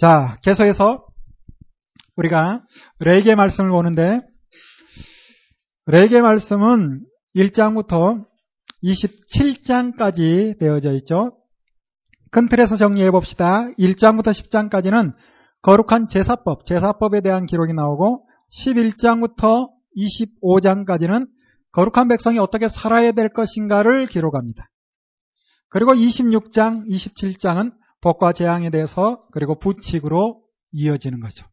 자, 계속해서 우리가 레게 말씀을 보는데 레게 말씀은 1장부터 27장까지 되어져 있죠. 큰 틀에서 정리해 봅시다. 1장부터 10장까지는 거룩한 제사법, 제사법에 대한 기록이 나오고 11장부터 25장까지는 거룩한 백성이 어떻게 살아야 될 것인가를 기록합니다. 그리고 26장, 27장은 복과 재앙에 대해서 그리고 부칙으로 이어지는 거죠.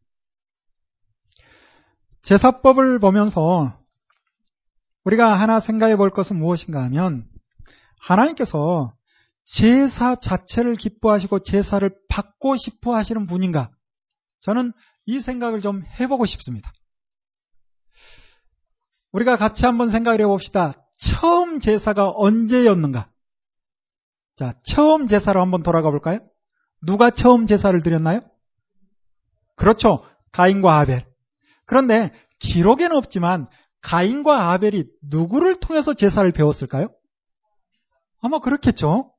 제사법을 보면서 우리가 하나 생각해 볼 것은 무엇인가 하면 하나님께서 제사 자체를 기뻐하시고 제사를 받고 싶어 하시는 분인가? 저는 이 생각을 좀 해보고 싶습니다. 우리가 같이 한번 생각을 해봅시다. 처음 제사가 언제였는가? 자, 처음 제사로 한번 돌아가 볼까요? 누가 처음 제사를 드렸나요? 그렇죠. 가인과 아벨. 그런데 기록에는 없지만 가인과 아벨이 누구를 통해서 제사를 배웠을까요? 아마 그렇겠죠.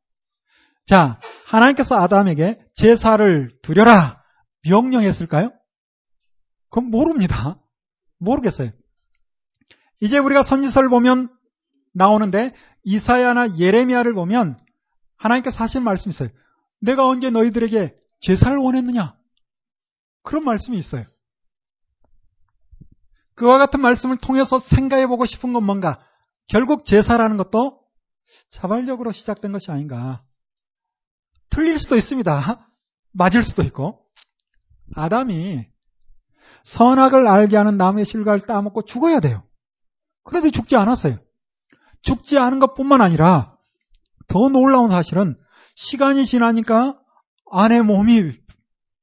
자, 하나님께서 아담에게 제사를 드려라 명령했을까요? 그건 모릅니다. 모르겠어요. 이제 우리가 선지서를 보면 나오는데 이사야나 예레미야를 보면 하나님께서 하신 말씀이 있어요. 내가 언제 너희들에게 제사를 원했느냐? 그런 말씀이 있어요. 그와 같은 말씀을 통해서 생각해 보고 싶은 건 뭔가? 결국 제사라는 것도 자발적으로 시작된 것이 아닌가. 틀릴 수도 있습니다. 맞을 수도 있고. 아담이 선악을 알게 하는 나무의 실과를 따먹고 죽어야 돼요. 그런데 죽지 않았어요. 죽지 않은 것 뿐만 아니라 더 놀라운 사실은 시간이 지나니까 아내 몸이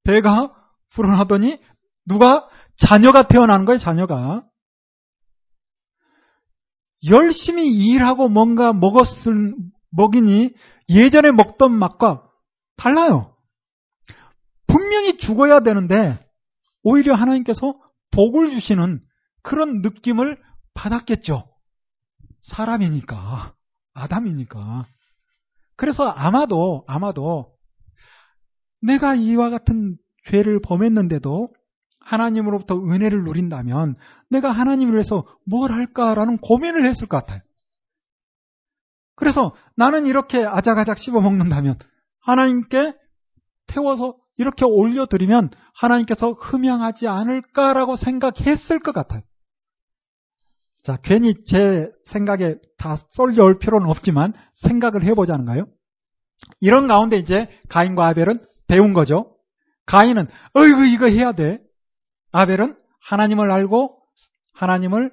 배가 불어나더니 누가 자녀가 태어나는 거예요, 자녀가. 열심히 일하고 뭔가 먹었을, 먹이니 예전에 먹던 맛과 달라요. 분명히 죽어야 되는데 오히려 하나님께서 복을 주시는 그런 느낌을 받았겠죠. 사람이니까. 아담이니까. 그래서 아마도, 아마도 내가 이와 같은 죄를 범했는데도 하나님으로부터 은혜를 누린다면 내가 하나님을 위해서 뭘 할까라는 고민을 했을 것 같아요. 그래서 나는 이렇게 아작아작 씹어 먹는다면 하나님께 태워서 이렇게 올려드리면 하나님께서 흠양하지 않을까라고 생각했을 것 같아요. 자, 괜히 제 생각에 다 쏠려올 필요는 없지만 생각을 해보자는가요? 이런 가운데 이제 가인과 아벨은 배운 거죠. 가인은 어이구 이거 해야 돼. 아벨은 하나님을 알고 하나님을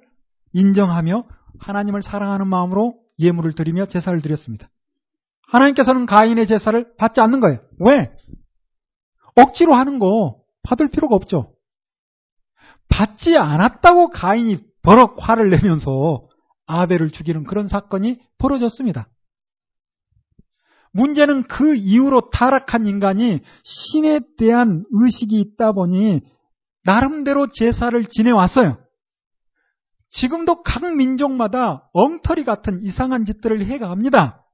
인정하며 하나님을 사랑하는 마음으로 예물을 드리며 제사를 드렸습니다. 하나님께서는 가인의 제사를 받지 않는 거예요. 왜? 억지로 하는 거 받을 필요가 없죠. 받지 않았다고 가인이 버럭 화를 내면서 아벨을 죽이는 그런 사건이 벌어졌습니다. 문제는 그 이후로 타락한 인간이 신에 대한 의식이 있다 보니 나름대로 제사를 지내왔어요. 지금도 각 민족마다 엉터리 같은 이상한 짓들을 해갑니다.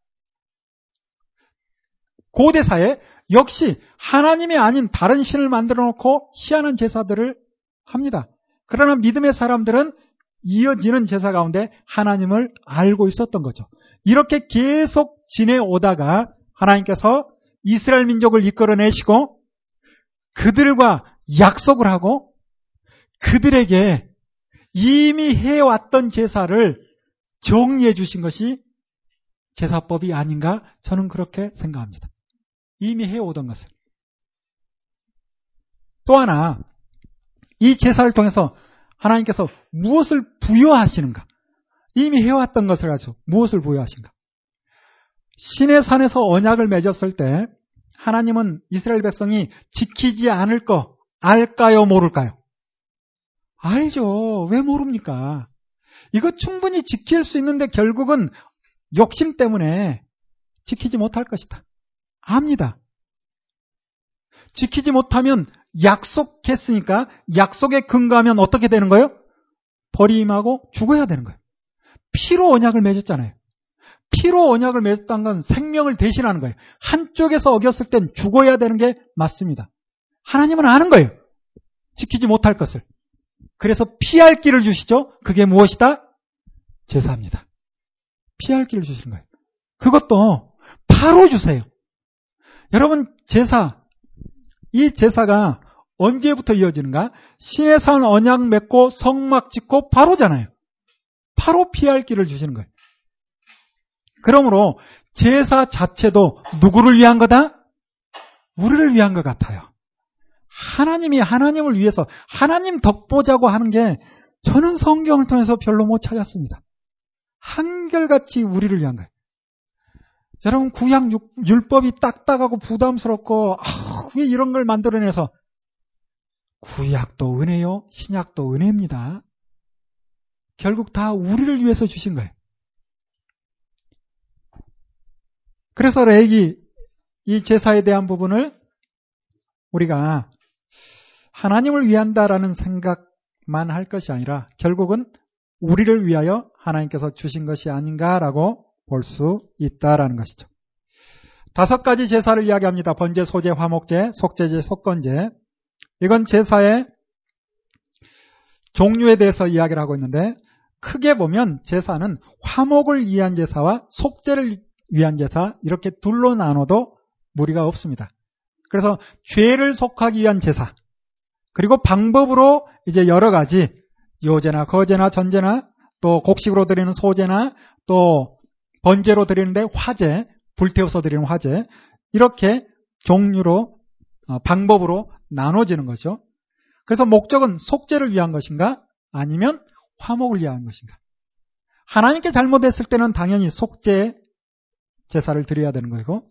고대사에 역시 하나님이 아닌 다른 신을 만들어 놓고 희한한 제사들을 합니다. 그러나 믿음의 사람들은 이어지는 제사 가운데 하나님을 알고 있었던 거죠. 이렇게 계속 지내오다가 하나님께서 이스라엘 민족을 이끌어내시고 그들과 약속을 하고 그들에게 이미 해왔던 제사를 정리해 주신 것이 제사법이 아닌가 저는 그렇게 생각합니다. 이미 해오던 것을. 또 하나, 이 제사를 통해서 하나님께서 무엇을 부여하시는가? 이미 해왔던 것을 가지고 무엇을 부여하신가? 신의 산에서 언약을 맺었을 때 하나님은 이스라엘 백성이 지키지 않을 거 알까요, 모를까요? 알죠. 왜 모릅니까? 이거 충분히 지킬 수 있는데 결국은 욕심 때문에 지키지 못할 것이다. 압니다. 지키지 못하면 약속했으니까 약속에 근거하면 어떻게 되는 거예요? 버림하고 죽어야 되는 거예요. 피로 언약을 맺었잖아요. 피로 언약을 맺었다는 건 생명을 대신하는 거예요. 한쪽에서 어겼을 땐 죽어야 되는 게 맞습니다. 하나님은 아는 거예요. 지키지 못할 것을. 그래서 피할 길을 주시죠. 그게 무엇이다? 제사입니다. 피할 길을 주시는 거예요. 그것도 바로 주세요. 여러분 제사 이 제사가 언제부터 이어지는가? 신의 산 언약 맺고 성막 짓고 바로잖아요. 바로 피할 길을 주시는 거예요. 그러므로 제사 자체도 누구를 위한 거다? 우리를 위한 것 같아요. 하나님이 하나님을 위해서 하나님 덕보자고 하는 게 저는 성경을 통해서 별로 못 찾았습니다. 한결같이 우리를 위한 거예요. 여러분 구약 율법이 딱딱하고 부담스럽고 아, 왜 이런 걸 만들어내서 구약도 은혜요, 신약도 은혜입니다. 결국 다 우리를 위해서 주신 거예요. 그래서 레이기 이 제사에 대한 부분을 우리가 하나님을 위한다라는 생각만 할 것이 아니라 결국은 우리를 위하여 하나님께서 주신 것이 아닌가라고 볼 수 있다라는 것이죠. 다섯 가지 제사를 이야기합니다. 번제, 소제, 화목제, 속제제, 속건제. 이건 제사의 종류에 대해서 이야기를 하고 있는데 크게 보면 제사는 화목을 위한 제사와 속죄를 위한 제사 이렇게 둘로 나눠도 무리가 없습니다. 그래서 죄를 속하기 위한 제사 그리고 방법으로 이제 여러 가지 요제나 거제나 전제나 또 곡식으로 드리는 소제나 또 번제로 드리는데 화제 불태워서 드리는 화제 이렇게 종류로 어, 방법으로 나눠지는 거죠. 그래서 목적은 속죄를 위한 것인가 아니면 화목을 위한 것인가. 하나님께 잘못했을 때는 당연히 속죄 제사를 드려야 되는 거고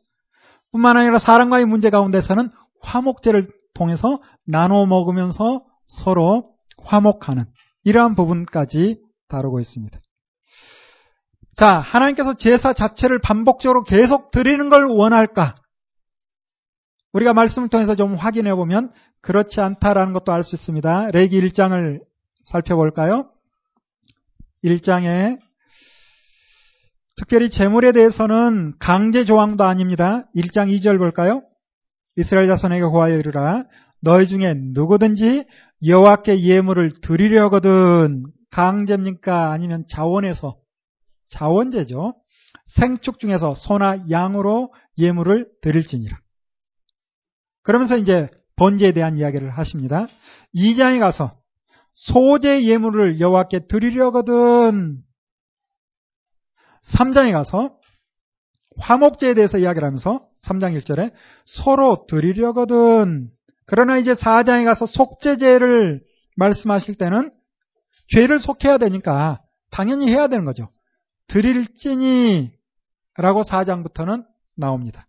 뿐만 아니라 사람과의 문제 가운데서는 화목제를 통해서 나눠 먹으면서 서로 화목하는 이러한 부분까지 다루고 있습니다. 자, 하나님께서 제사 자체를 반복적으로 계속 드리는 걸 원할까? 우리가 말씀을 통해서 좀 확인해 보면 그렇지 않다라는 것도 알 수 있습니다. 레기 1장을 살펴볼까요? 1장에 특별히 재물에 대해서는 강제 조항도 아닙니다. 1장 2절 볼까요? 이스라엘 자손에게 고하여 이르라 너희 중에 누구든지 여호와께 예물을 드리려거든 강제입니까 아니면 자원에서 자원제죠. 생축 중에서 소나 양으로 예물을 드릴지니라. 그러면서 이제 번제에 대한 이야기를 하십니다. 2장에 가서 소재 예물을 여호와께 드리려거든 3장에 가서 화목제에 대해서 이야기를 하면서 3장 1절에 서로 드리려거든 그러나 이제 4장에 가서 속죄제를 말씀하실 때는 죄를 속해야 되니까 당연히 해야 되는 거죠. 드릴지니 라고 4장부터는 나옵니다.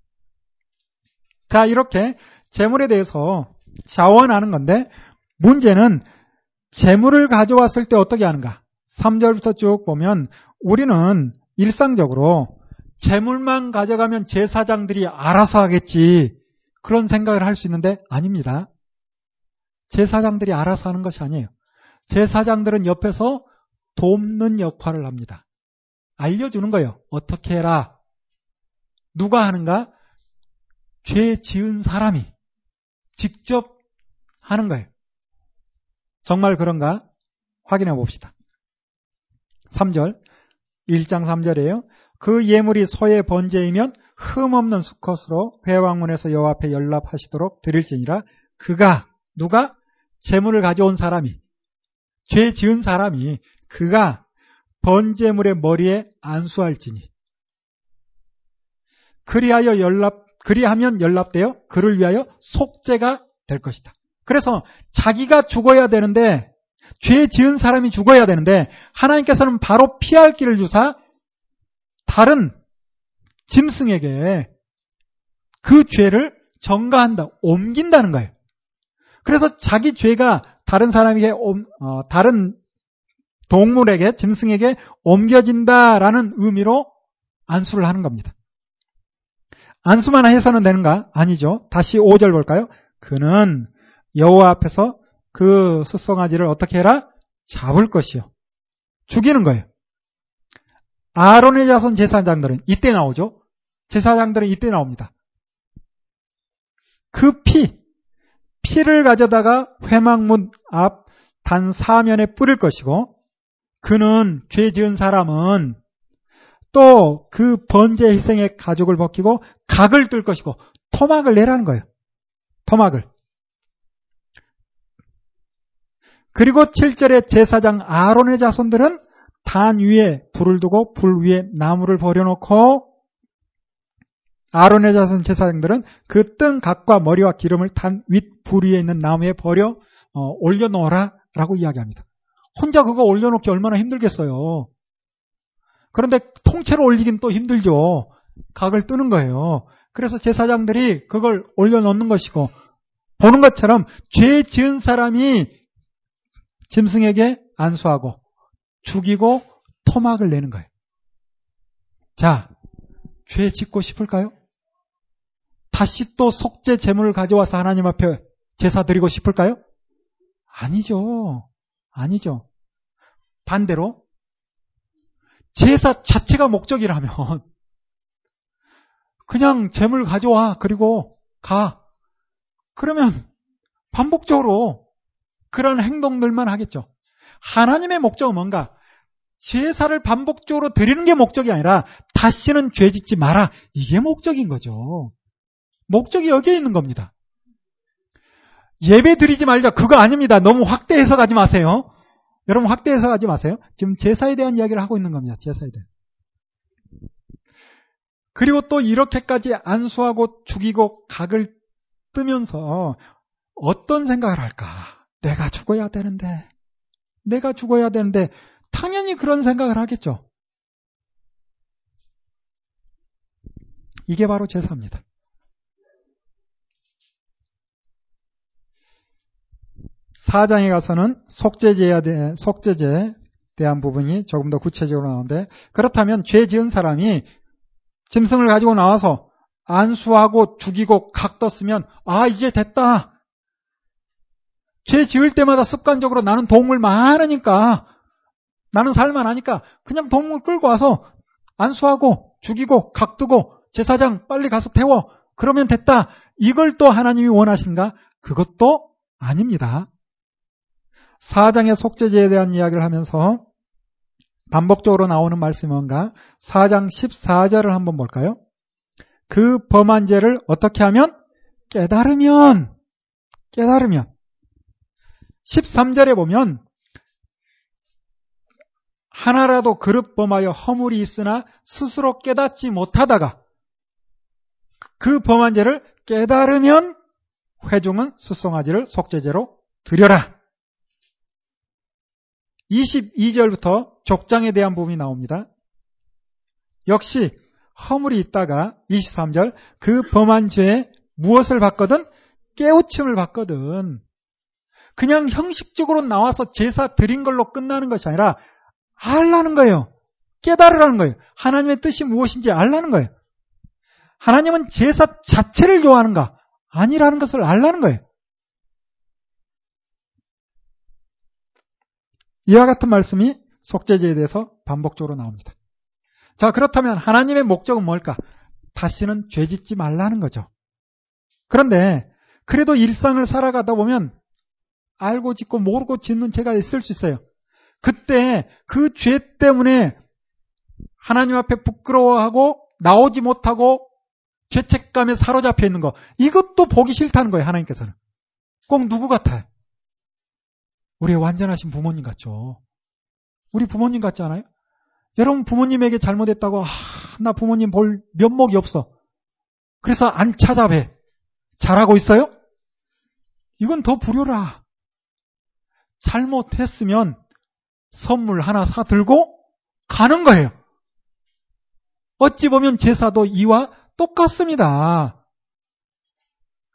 자, 이렇게 재물에 대해서 자원하는 건데 문제는 재물을 가져왔을 때 어떻게 하는가? 3절부터 쭉 보면 우리는 일상적으로 재물만 가져가면 제사장들이 알아서 하겠지. 그런 생각을 할 수 있는데 아닙니다. 제사장들이 알아서 하는 것이 아니에요. 제사장들은 옆에서 돕는 역할을 합니다. 알려주는 거예요. 어떻게 해라. 누가 하는가? 죄 지은 사람이 직접 하는 거예요. 정말 그런가? 확인해 봅시다. 3절, 1장 3절이에요. 그 예물이 소의 번제이면 흠없는 수컷으로 회왕문에서 여호와 앞에 연락하시도록 드릴지니라 그가 누가 재물을 가져온 사람이 죄 지은 사람이 그가 번제물의 머리에 안수할지니 그리하여 연락 그리하면 연락되어 그를 위하여 속죄가 될 것이다. 그래서 자기가 죽어야 되는데 죄 지은 사람이 죽어야 되는데 하나님께서는 바로 피할 길을 주사 다른 짐승에게 그 죄를 전가한다, 옮긴다는 거예요. 그래서 자기 죄가 다른 사람에게, 어, 다른 동물에게, 짐승에게 옮겨진다라는 의미로 안수를 하는 겁니다. 안수만 해서는 되는가? 아니죠. 다시 5절 볼까요? 그는 여호와 앞에서 그 숫송아지를 어떻게 해라? 잡을 것이요. 죽이는 거예요. 아론의 자손 제사장들은 이때 나오죠. 제사장들은 이때 나옵니다. 그 피, 피를 가져다가 회막문 앞 단 사면에 뿌릴 것이고 그는 죄 지은 사람은 또 그 번제 희생의 가죽을 벗기고 각을 뜰 것이고 토막을 내라는 거예요. 토막을. 그리고 7절에 제사장 아론의 자손들은 단 위에 불을 두고 불 위에 나무를 버려놓고 아론의 자손 제사장들은 그 뜬 각과 머리와 기름을 단 윗 불 위에 있는 나무에 버려 어, 올려놓으라 라고 이야기합니다. 혼자 그거 올려놓기 얼마나 힘들겠어요. 그런데 통째로 올리긴 또 힘들죠. 각을 뜨는 거예요. 그래서 제사장들이 그걸 올려놓는 것이고 보는 것처럼 죄 지은 사람이 짐승에게 안수하고 죽이고 토막을 내는 거예요. 자, 죄 짓고 싶을까요? 다시 또 속죄 제물을 가져와서 하나님 앞에 제사 드리고 싶을까요? 아니죠. 아니죠. 반대로 제사 자체가 목적이라면 그냥 재물 가져와 그리고 가. 그러면 반복적으로 그런 행동들만 하겠죠. 하나님의 목적은 뭔가 제사를 반복적으로 드리는 게 목적이 아니라 다시는 죄 짓지 마라. 이게 목적인 거죠. 목적이 여기에 있는 겁니다. 예배 드리지 말자. 그거 아닙니다. 너무 확대해서 가지 마세요. 여러분 확대해서 가지 마세요. 지금 제사에 대한 이야기를 하고 있는 겁니다. 제사에 대한. 그리고 또 이렇게까지 안수하고 죽이고 각을 뜨면서 어떤 생각을 할까? 내가 죽어야 되는데, 내가 죽어야 되는데, 당연히 그런 생각을 하겠죠. 이게 바로 제사입니다. 사장에 가서는 속죄제에 대한, 속죄제에 대한 부분이 조금 더 구체적으로 나오는데, 그렇다면 죄 지은 사람이 짐승을 가지고 나와서 안수하고 죽이고 각 떴으면, 아, 이제 됐다. 죄 지을 때마다 습관적으로 나는 동물 많으니까, 나는 살만하니까, 그냥 동물 끌고 와서 안수하고 죽이고 각 뜨고 제사장 빨리 가서 태워. 그러면 됐다. 이걸 또 하나님이 원하신가? 그것도 아닙니다. 사장의 속죄제에 대한 이야기를 하면서 반복적으로 나오는 말씀이 뭔가? 4장 14절을 한번 볼까요? 그 범한 죄를 어떻게 하면? 깨달으면, 깨달으면. 13절에 보면, 하나라도 그릇 범하여 허물이 있으나 스스로 깨닫지 못하다가 그 범한 죄를 깨달으면 회중은 수송아지를 속죄제로 드려라. 22절부터 족장에 대한 부분이 나옵니다. 역시 허물이 있다가 23절 그 범한 죄에 무엇을 받거든? 깨우침을 받거든. 그냥 형식적으로 나와서 제사 드린 걸로 끝나는 것이 아니라 알라는 거예요. 깨달으라는 거예요. 하나님의 뜻이 무엇인지 알라는 거예요. 하나님은 제사 자체를 좋아하는가? 아니라는 것을 알라는 거예요. 이와 같은 말씀이 속죄제에 대해서 반복적으로 나옵니다. 자, 그렇다면 하나님의 목적은 뭘까? 다시는 죄 짓지 말라는 거죠. 그런데 그래도 일상을 살아가다 보면 알고 짓고 모르고 짓는 죄가 있을 수 있어요. 그때 그 죄 때문에 하나님 앞에 부끄러워하고 나오지 못하고 죄책감에 사로잡혀 있는 거. 이것도 보기 싫다는 거예요, 하나님께서는. 꼭 누구 같아요? 우리 완전하신 부모님 같죠. 우리 부모님 같지 않아요? 여러분 부모님에게 잘못했다고 아, 나 부모님 볼 면목이 없어. 그래서 안 찾아뵈. 잘하고 있어요? 이건 더 불효라. 잘못했으면 선물 하나 사 들고 가는 거예요. 어찌 보면 제사도 이와 똑같습니다.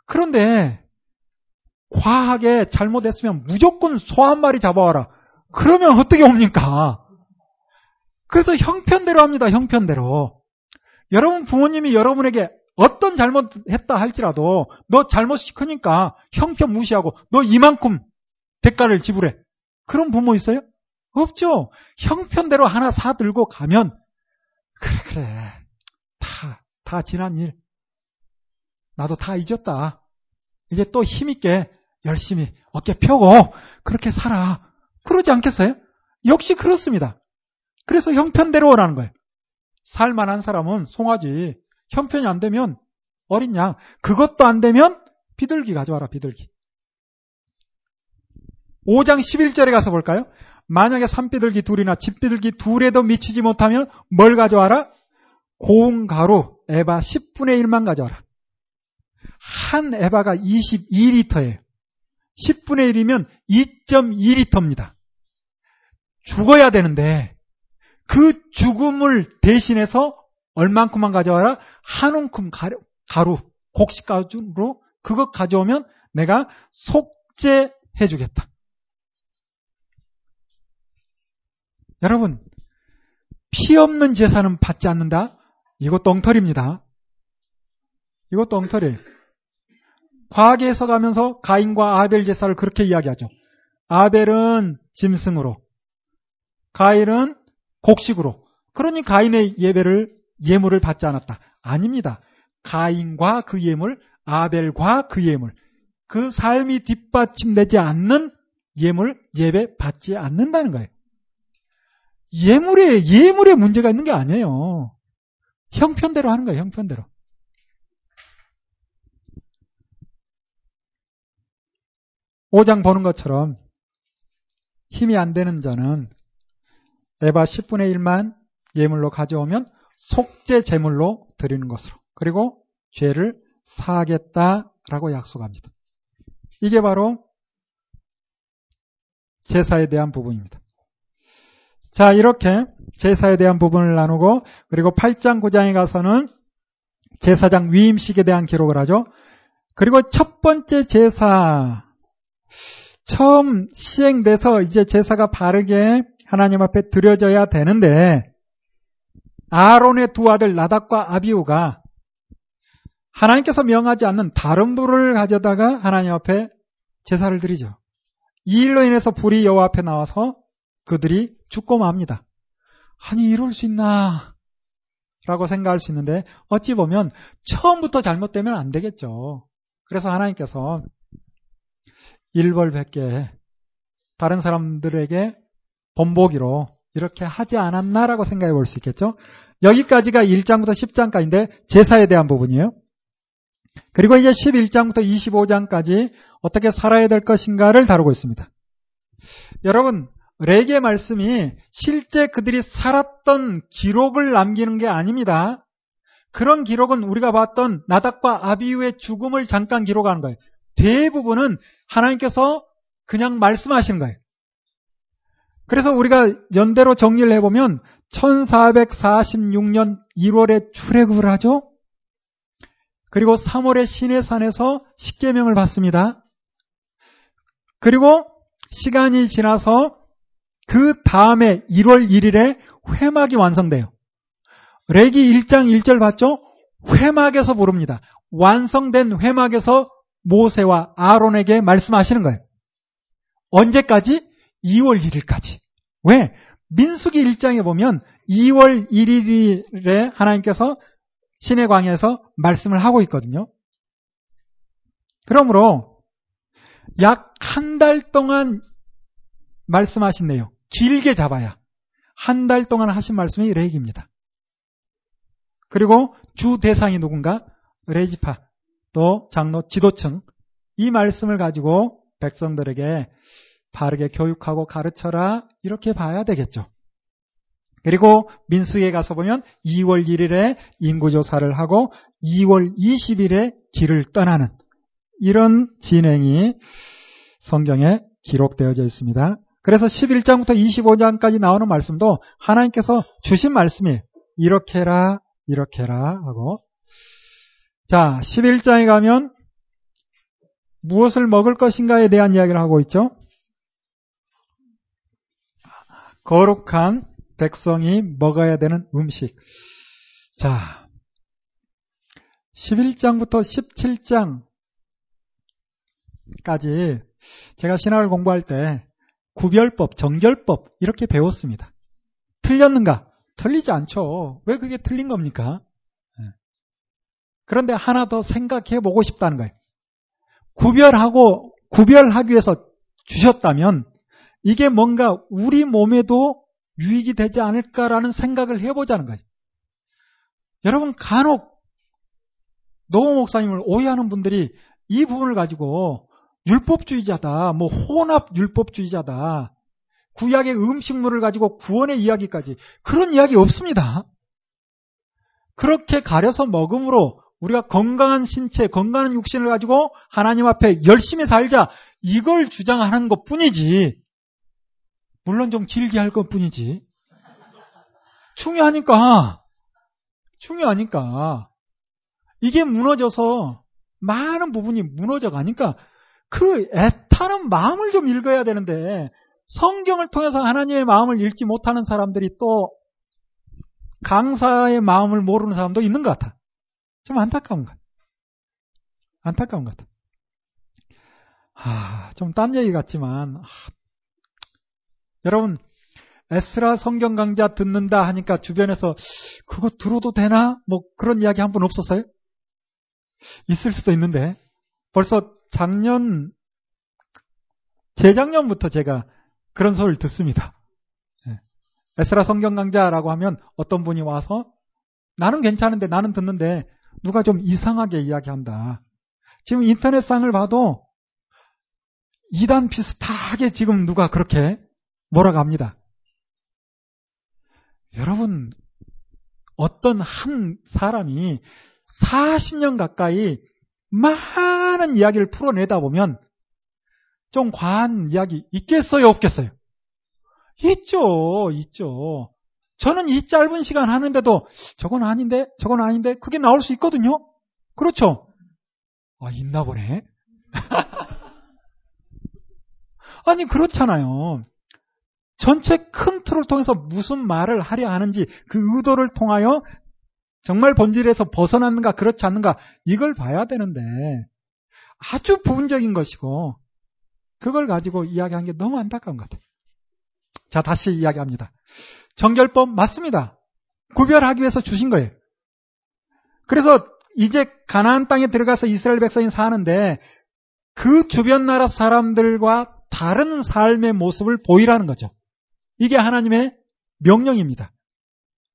그런데 과하게 잘못했으면 무조건 소 한 마리 잡아와라. 그러면 어떻게 옵니까? 그래서 형편대로 합니다. 형편대로. 여러분 부모님이 여러분에게 어떤 잘못했다 할지라도 너 잘못이 크니까 형편 무시하고 너 이만큼 대가를 지불해. 그런 부모 있어요? 없죠. 형편대로 하나 사들고 가면 그래 그래 다 다 지난 일 나도 다 잊었다. 이제 또 힘있게 열심히 어깨 펴고 그렇게 살아. 그러지 않겠어요? 역시 그렇습니다. 그래서 형편대로 오라는 거예요. 살만한 사람은 송아지. 형편이 안 되면 어린 양. 그것도 안 되면 비둘기 가져와라, 비둘기. 5장 11절에 가서 볼까요? 만약에 산비둘기 둘이나 집비둘기 둘에도 미치지 못하면 뭘 가져와라? 고운 가루 에바 10분의 1만 가져와라. 한 에바가 22리터예요. 10분의 1이면 2.2리터입니다. 죽어야 되는데 그 죽음을 대신해서 얼만큼만 가져와라? 한 움큼 가루, 가루 곡식 가루로 그것 가져오면 내가 속죄해 주겠다. 여러분, 피 없는 제사는 받지 않는다? 이것도 엉터리입니다. 이것도 엉터리예요. 과하게 해석하면서 가인과 아벨 제사를 그렇게 이야기하죠. 아벨은 짐승으로, 가인은 곡식으로. 그러니 가인의 예배를 예물을 받지 않았다. 아닙니다. 가인과 그 예물, 아벨과 그 예물, 그 삶이 뒷받침되지 않는 예물 예배 받지 않는다는 거예요. 예물에 예물에 문제가 있는 게 아니에요. 형편대로 하는 거예요. 형편대로. 오장 보는 것처럼 힘이 안 되는 자는 에바 10분의 1만 예물로 가져오면 속죄 제물로 드리는 것으로 그리고 죄를 사하겠다라고 약속합니다. 이게 바로 제사에 대한 부분입니다. 자, 이렇게 제사에 대한 부분을 나누고 그리고 8장 9장에 가서는 제사장 위임식에 대한 기록을 하죠. 그리고 첫 번째 제사 처음 시행돼서 이제 제사가 바르게 하나님 앞에 드려져야 되는데 아론의 두 아들 나답과 아비우가 하나님께서 명하지 않는 다른 불을 가져다가 하나님 앞에 제사를 드리죠. 이 일로 인해서 불이 여호와 앞에 나와서 그들이 죽고 맙니다. 아니 이럴 수 있나? 라고 생각할 수 있는데 어찌 보면 처음부터 잘못되면 안 되겠죠. 그래서 하나님께서 일벌백계 다른 사람들에게 본보기로 이렇게 하지 않았나라고 생각해 볼 수 있겠죠. 여기까지가 1장부터 10장까지인데 제사에 대한 부분이에요. 그리고 이제 11장부터 25장까지 어떻게 살아야 될 것인가를 다루고 있습니다. 여러분, 레게 말씀이 실제 그들이 살았던 기록을 남기는 게 아닙니다. 그런 기록은 우리가 봤던 나닥과 아비우의 죽음을 잠깐 기록하는 거예요. 대부분은 하나님께서 그냥 말씀하시는 거예요. 그래서 우리가 연대로 정리를 해보면 1446년 1월에 출애굽을 하죠. 그리고 3월에 시내산에서 십계명을 받습니다. 그리고 시간이 지나서 그 다음에 1월 1일에 회막이 완성돼요. 레기 1장 1절 봤죠? 회막에서 부릅니다. 완성된 회막에서 모세와 아론에게 말씀하시는 거예요. 언제까지? 2월 1일까지. 왜? 민수기 1장에 보면 2월 1일에 하나님께서 신의 광에서 말씀을 하고 있거든요. 그러므로 약 한 달 동안 말씀하신 내용, 길게 잡아야 한 달 동안 하신 말씀이 레기입니다. 그리고 주 대상이 누군가? 레지파, 또 장로 지도층 이 말씀을 가지고 백성들에게 바르게 교육하고 가르쳐라 이렇게 봐야 되겠죠. 그리고 민수에 가서 보면 2월 1일에 인구조사를 하고 2월 20일에 길을 떠나는 이런 진행이 성경에 기록되어져 있습니다. 그래서 11장부터 25장까지 나오는 말씀도 하나님께서 주신 말씀이 이렇게 해라, 이렇게 해라 하고 자, 11장에 가면 무엇을 먹을 것인가에 대한 이야기를 하고 있죠. 거룩한 백성이 먹어야 되는 음식. 자, 11장부터 17장까지 제가 신학을 공부할 때 구별법, 정결법 이렇게 배웠습니다. 틀렸는가? 틀리지 않죠. 왜 그게 틀린 겁니까? 예. 그런데 하나 더 생각해 보고 싶다는 거예요. 구별하고 구별하기 위해서 주셨다면 이게 뭔가 우리 몸에도 유익이 되지 않을까라는 생각을 해보자는 거죠. 여러분 간혹 노호 목사님을 오해하는 분들이 이 부분을 가지고 율법주의자다, 뭐 혼합 율법주의자다, 구약의 음식물을 가지고 구원의 이야기까지 그런 이야기 없습니다. 그렇게 가려서 먹음으로 우리가 건강한 신체, 건강한 육신을 가지고 하나님 앞에 열심히 살자 이걸 주장하는 것 뿐이지. 물론 좀 길게 할 것 뿐이지. 중요하니까. 중요하니까. 이게 무너져서 많은 부분이 무너져 가니까 그 애타는 마음을 좀 읽어야 되는데 성경을 통해서 하나님의 마음을 읽지 못하는 사람들이 또 강사의 마음을 모르는 사람도 있는 것 같아. 좀 안타까운 것. 안타까운 것. 아, 좀 딴 얘기 같지만, 아, 여러분, 에스라 성경 강좌 듣는다 하니까 주변에서 그거 들어도 되나? 뭐 그런 이야기 한 번 없었어요? 있을 수도 있는데, 벌써 작년, 재작년부터 제가 그런 소리를 듣습니다. 예. 에스라 성경 강좌라고 하면 어떤 분이 와서 나는 괜찮은데 나는 듣는데 누가 좀 이상하게 이야기한다. 지금 인터넷상을 봐도 이단 비슷하게 지금 누가 그렇게 몰아갑니다. 여러분, 어떤 한 사람이 40년 가까이 많은 이야기를 풀어내다 보면 좀 과한 이야기 있겠어요, 없겠어요? 있죠, 있죠. 저는 이 짧은 시간 하는데도 저건 아닌데, 저건 아닌데, 그게 나올 수 있거든요? 그렇죠? 아, 있나 보네. 아니, 그렇잖아요. 전체 큰 틀을 통해서 무슨 말을 하려 하는지 그 의도를 통하여 정말 본질에서 벗어났는가 그렇지 않는가 이걸 봐야 되는데 아주 부분적인 것이고 그걸 가지고 이야기한 게 너무 안타까운 것 같아요. 자, 다시 이야기합니다. 정결법 맞습니다. 구별하기 위해서 주신 거예요. 그래서 이제 가나안 땅에 들어가서 이스라엘 백성이 사는데 그 주변 나라 사람들과 다른 삶의 모습을 보이라는 거죠. 이게 하나님의 명령입니다.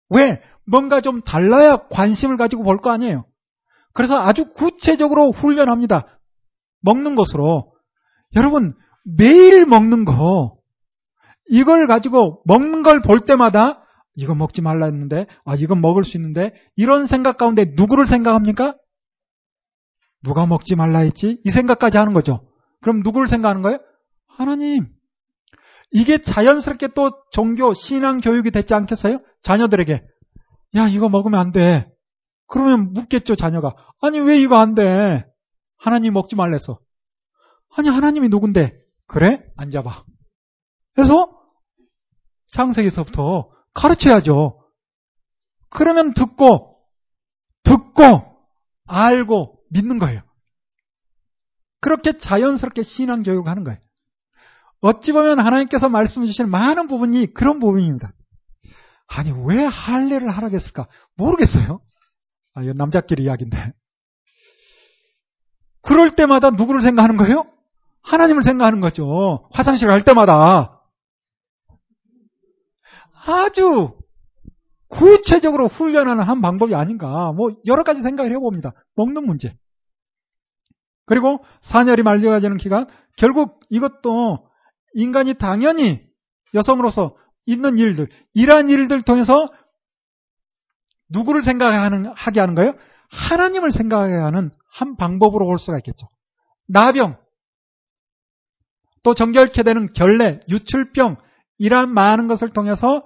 왜? 뭔가 좀 달라야 관심을 가지고 볼 거 아니에요. 그래서 아주 구체적으로 훈련합니다. 먹는 것으로. 여러분, 매일 먹는 거, 이걸 가지고 먹는 걸 볼 때마다 이거 먹지 말라 했는데, 아, 이건 먹을 수 있는데, 이런 생각 가운데 누구를 생각합니까? 누가 먹지 말라 했지? 이 생각까지 하는 거죠. 그럼 누구를 생각하는 거예요? 하나님. 이게 자연스럽게 또 종교, 신앙 교육이 됐지 않겠어요? 자녀들에게. 야, 이거 먹으면 안 돼. 그러면 묻겠죠, 자녀가. 아니, 왜 이거 안 돼? 하나님 먹지 말랬어. 아니, 하나님이 누군데? 그래? 앉아봐. 그래서 창세기서부터 가르쳐야죠. 그러면 듣고, 듣고, 알고, 믿는 거예요. 그렇게 자연스럽게 신앙 교육을 하는 거예요. 어찌 보면 하나님께서 말씀 주시는 많은 부분이 그런 부분입니다. 아니, 왜 할례를 하라겠을까? 모르겠어요. 아, 이건 남자끼리 이야기인데. 그럴 때마다 누구를 생각하는 거예요? 하나님을 생각하는 거죠. 화장실 갈 때마다. 아주 구체적으로 훈련하는 한 방법이 아닌가. 뭐 여러 가지 생각을 해봅니다. 먹는 문제. 그리고 사녀리 말려가지는 기간 결국 이것도 인간이 당연히 여성으로서 있는 일들, 이러한 일들 통해서 누구를 생각하는 하게 하는 거예요? 하나님을 생각하게 하는 한 방법으로 볼 수가 있겠죠. 나병, 또 정결케 되는 결례, 유출병 이러한 많은 것을 통해서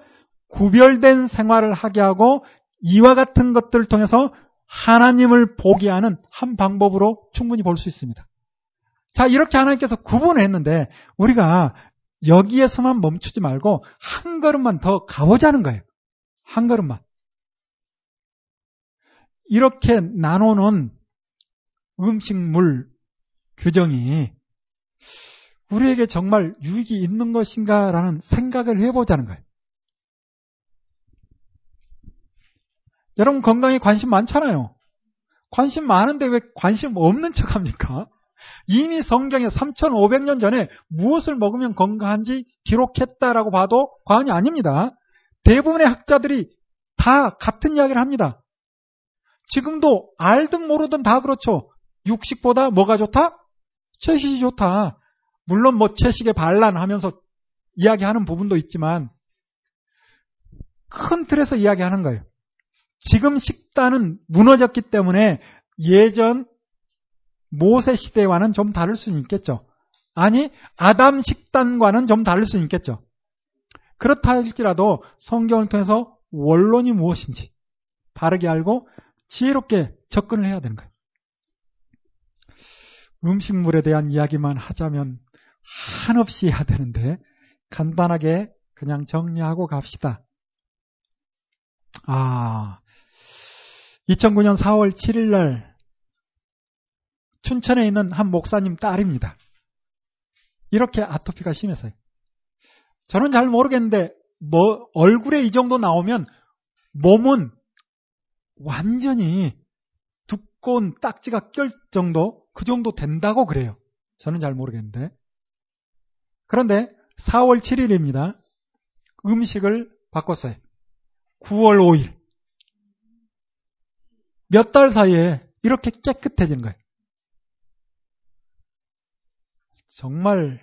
구별된 생활을 하게 하고 이와 같은 것들을 통해서 하나님을 보게 하는 한 방법으로 충분히 볼 수 있습니다. 자, 이렇게 하나님께서 구분했는데 우리가 여기에서만 멈추지 말고 한 걸음만 더 가보자는 거예요. 한 걸음만. 이렇게 나누는 음식물 규정이 우리에게 정말 유익이 있는 것인가라는 생각을 해보자는 거예요. 여러분 건강에 관심 많잖아요. 관심 많은데 왜 관심 없는 척 합니까? 이미 성경에 3,500년 전에 무엇을 먹으면 건강한지 기록했다라고 봐도 과언이 아닙니다. 대부분의 학자들이 다 같은 이야기를 합니다. 지금도 알든 모르든 다 그렇죠. 육식보다 뭐가 좋다? 채식이 좋다. 물론 뭐 채식에 반란하면서 이야기하는 부분도 있지만 큰 틀에서 이야기하는 거예요. 지금 식단은 무너졌기 때문에 예전 모세 시대와는 좀 다를 수는 있겠죠. 아니, 아담 식단과는 좀 다를 수는 있겠죠. 그렇다 할지라도 성경을 통해서 원론이 무엇인지 바르게 알고 지혜롭게 접근을 해야 되는 거예요. 음식물에 대한 이야기만 하자면 한없이 해야 되는데 간단하게 그냥 정리하고 갑시다. 아, 2009년 4월 7일 날 춘천에 있는 한 목사님 딸입니다. 이렇게 아토피가 심해서요. 저는 잘 모르겠는데 뭐 얼굴에 이 정도 나오면 몸은 완전히 두꺼운 딱지가 껴 정도 그 정도 된다고 그래요. 저는 잘 모르겠는데. 그런데 4월 7일입니다. 음식을 바꿨어요. 9월 5일. 몇 달 사이에 이렇게 깨끗해진 거예요. 정말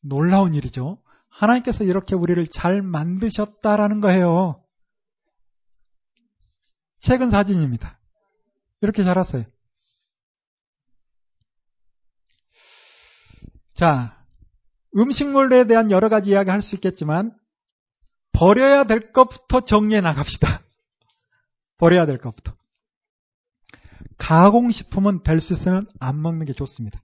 놀라운 일이죠. 하나님께서 이렇게 우리를 잘 만드셨다라는 거예요. 최근 사진입니다. 이렇게 자랐어요. 자, 음식물에 대한 여러 가지 이야기 할 수 있겠지만, 버려야 될 것부터 정리해 나갑시다. 버려야 될 것부터. 가공식품은 될 수 있으면 안 먹는 게 좋습니다.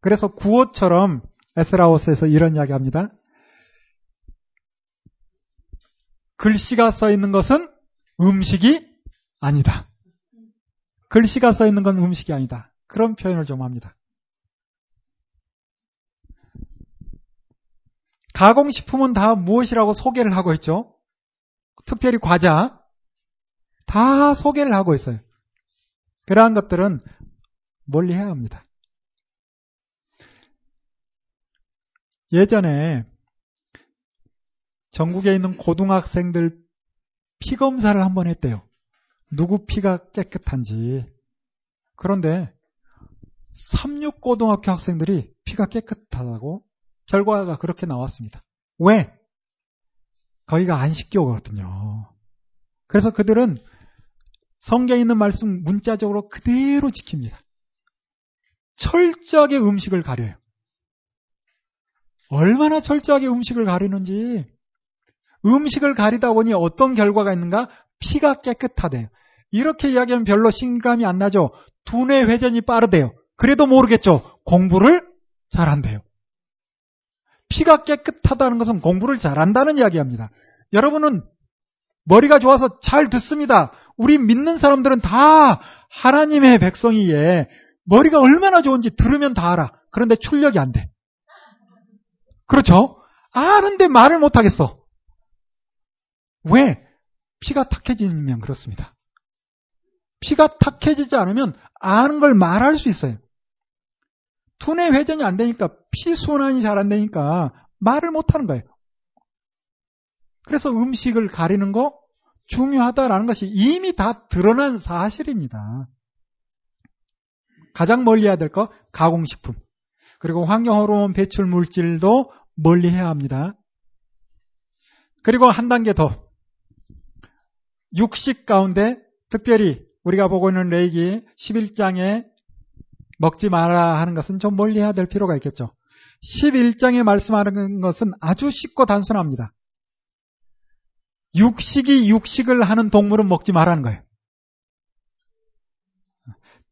그래서 구호처럼 에스라오스에서 이런 이야기 합니다. 글씨가 써 있는 것은 음식이 아니다. 글씨가 써 있는 건 음식이 아니다. 그런 표현을 좀 합니다. 가공식품은 다 무엇이라고 소개를 하고 있죠? 특별히 과자. 다 소개를 하고 있어요. 그러한 것들은 멀리 해야 합니다. 예전에 전국에 있는 고등학생들 피 검사를 한번 했대요. 누구 피가 깨끗한지. 그런데 36고등학교 학생들이 피가 깨끗하다고 결과가 그렇게 나왔습니다. 왜? 거기가 안식교거든요. 그래서 그들은 성경에 있는 말씀 문자적으로 그대로 지킵니다. 철저하게 음식을 가려요. 얼마나 철저하게 음식을 가리는지 음식을 가리다 보니 어떤 결과가 있는가? 피가 깨끗하대요. 이렇게 이야기하면 별로 신감이 안 나죠. 두뇌 회전이 빠르대요. 그래도 모르겠죠. 공부를 잘한대요. 피가 깨끗하다는 것은 공부를 잘한다는 이야기합니다. 여러분은 머리가 좋아서 잘 듣습니다. 우리 믿는 사람들은 다 하나님의 백성이에 머리가 얼마나 좋은지 들으면 다 알아. 그런데 출력이 안 돼. 그렇죠? 아는데 말을 못 하겠어. 왜? 피가 탁해지면 그렇습니다. 피가 탁해지지 않으면 아는 걸 말할 수 있어요. 두뇌 회전이 안 되니까 피 순환이 잘 안 되니까 말을 못 하는 거예요. 그래서 음식을 가리는 거 중요하다라는 것이 이미 다 드러난 사실입니다. 가장 멀리 해야 될 거 가공식품. 그리고 환경호르몬 배출 물질도 멀리 해야 합니다. 그리고 한 단계 더. 육식 가운데 특별히 우리가 보고 있는 레이기 11장에 먹지 마라 하는 것은 좀 멀리 해야 될 필요가 있겠죠. 11장에 말씀하는 것은 아주 쉽고 단순합니다. 육식이 육식을 하는 동물은 먹지 말라는 거예요.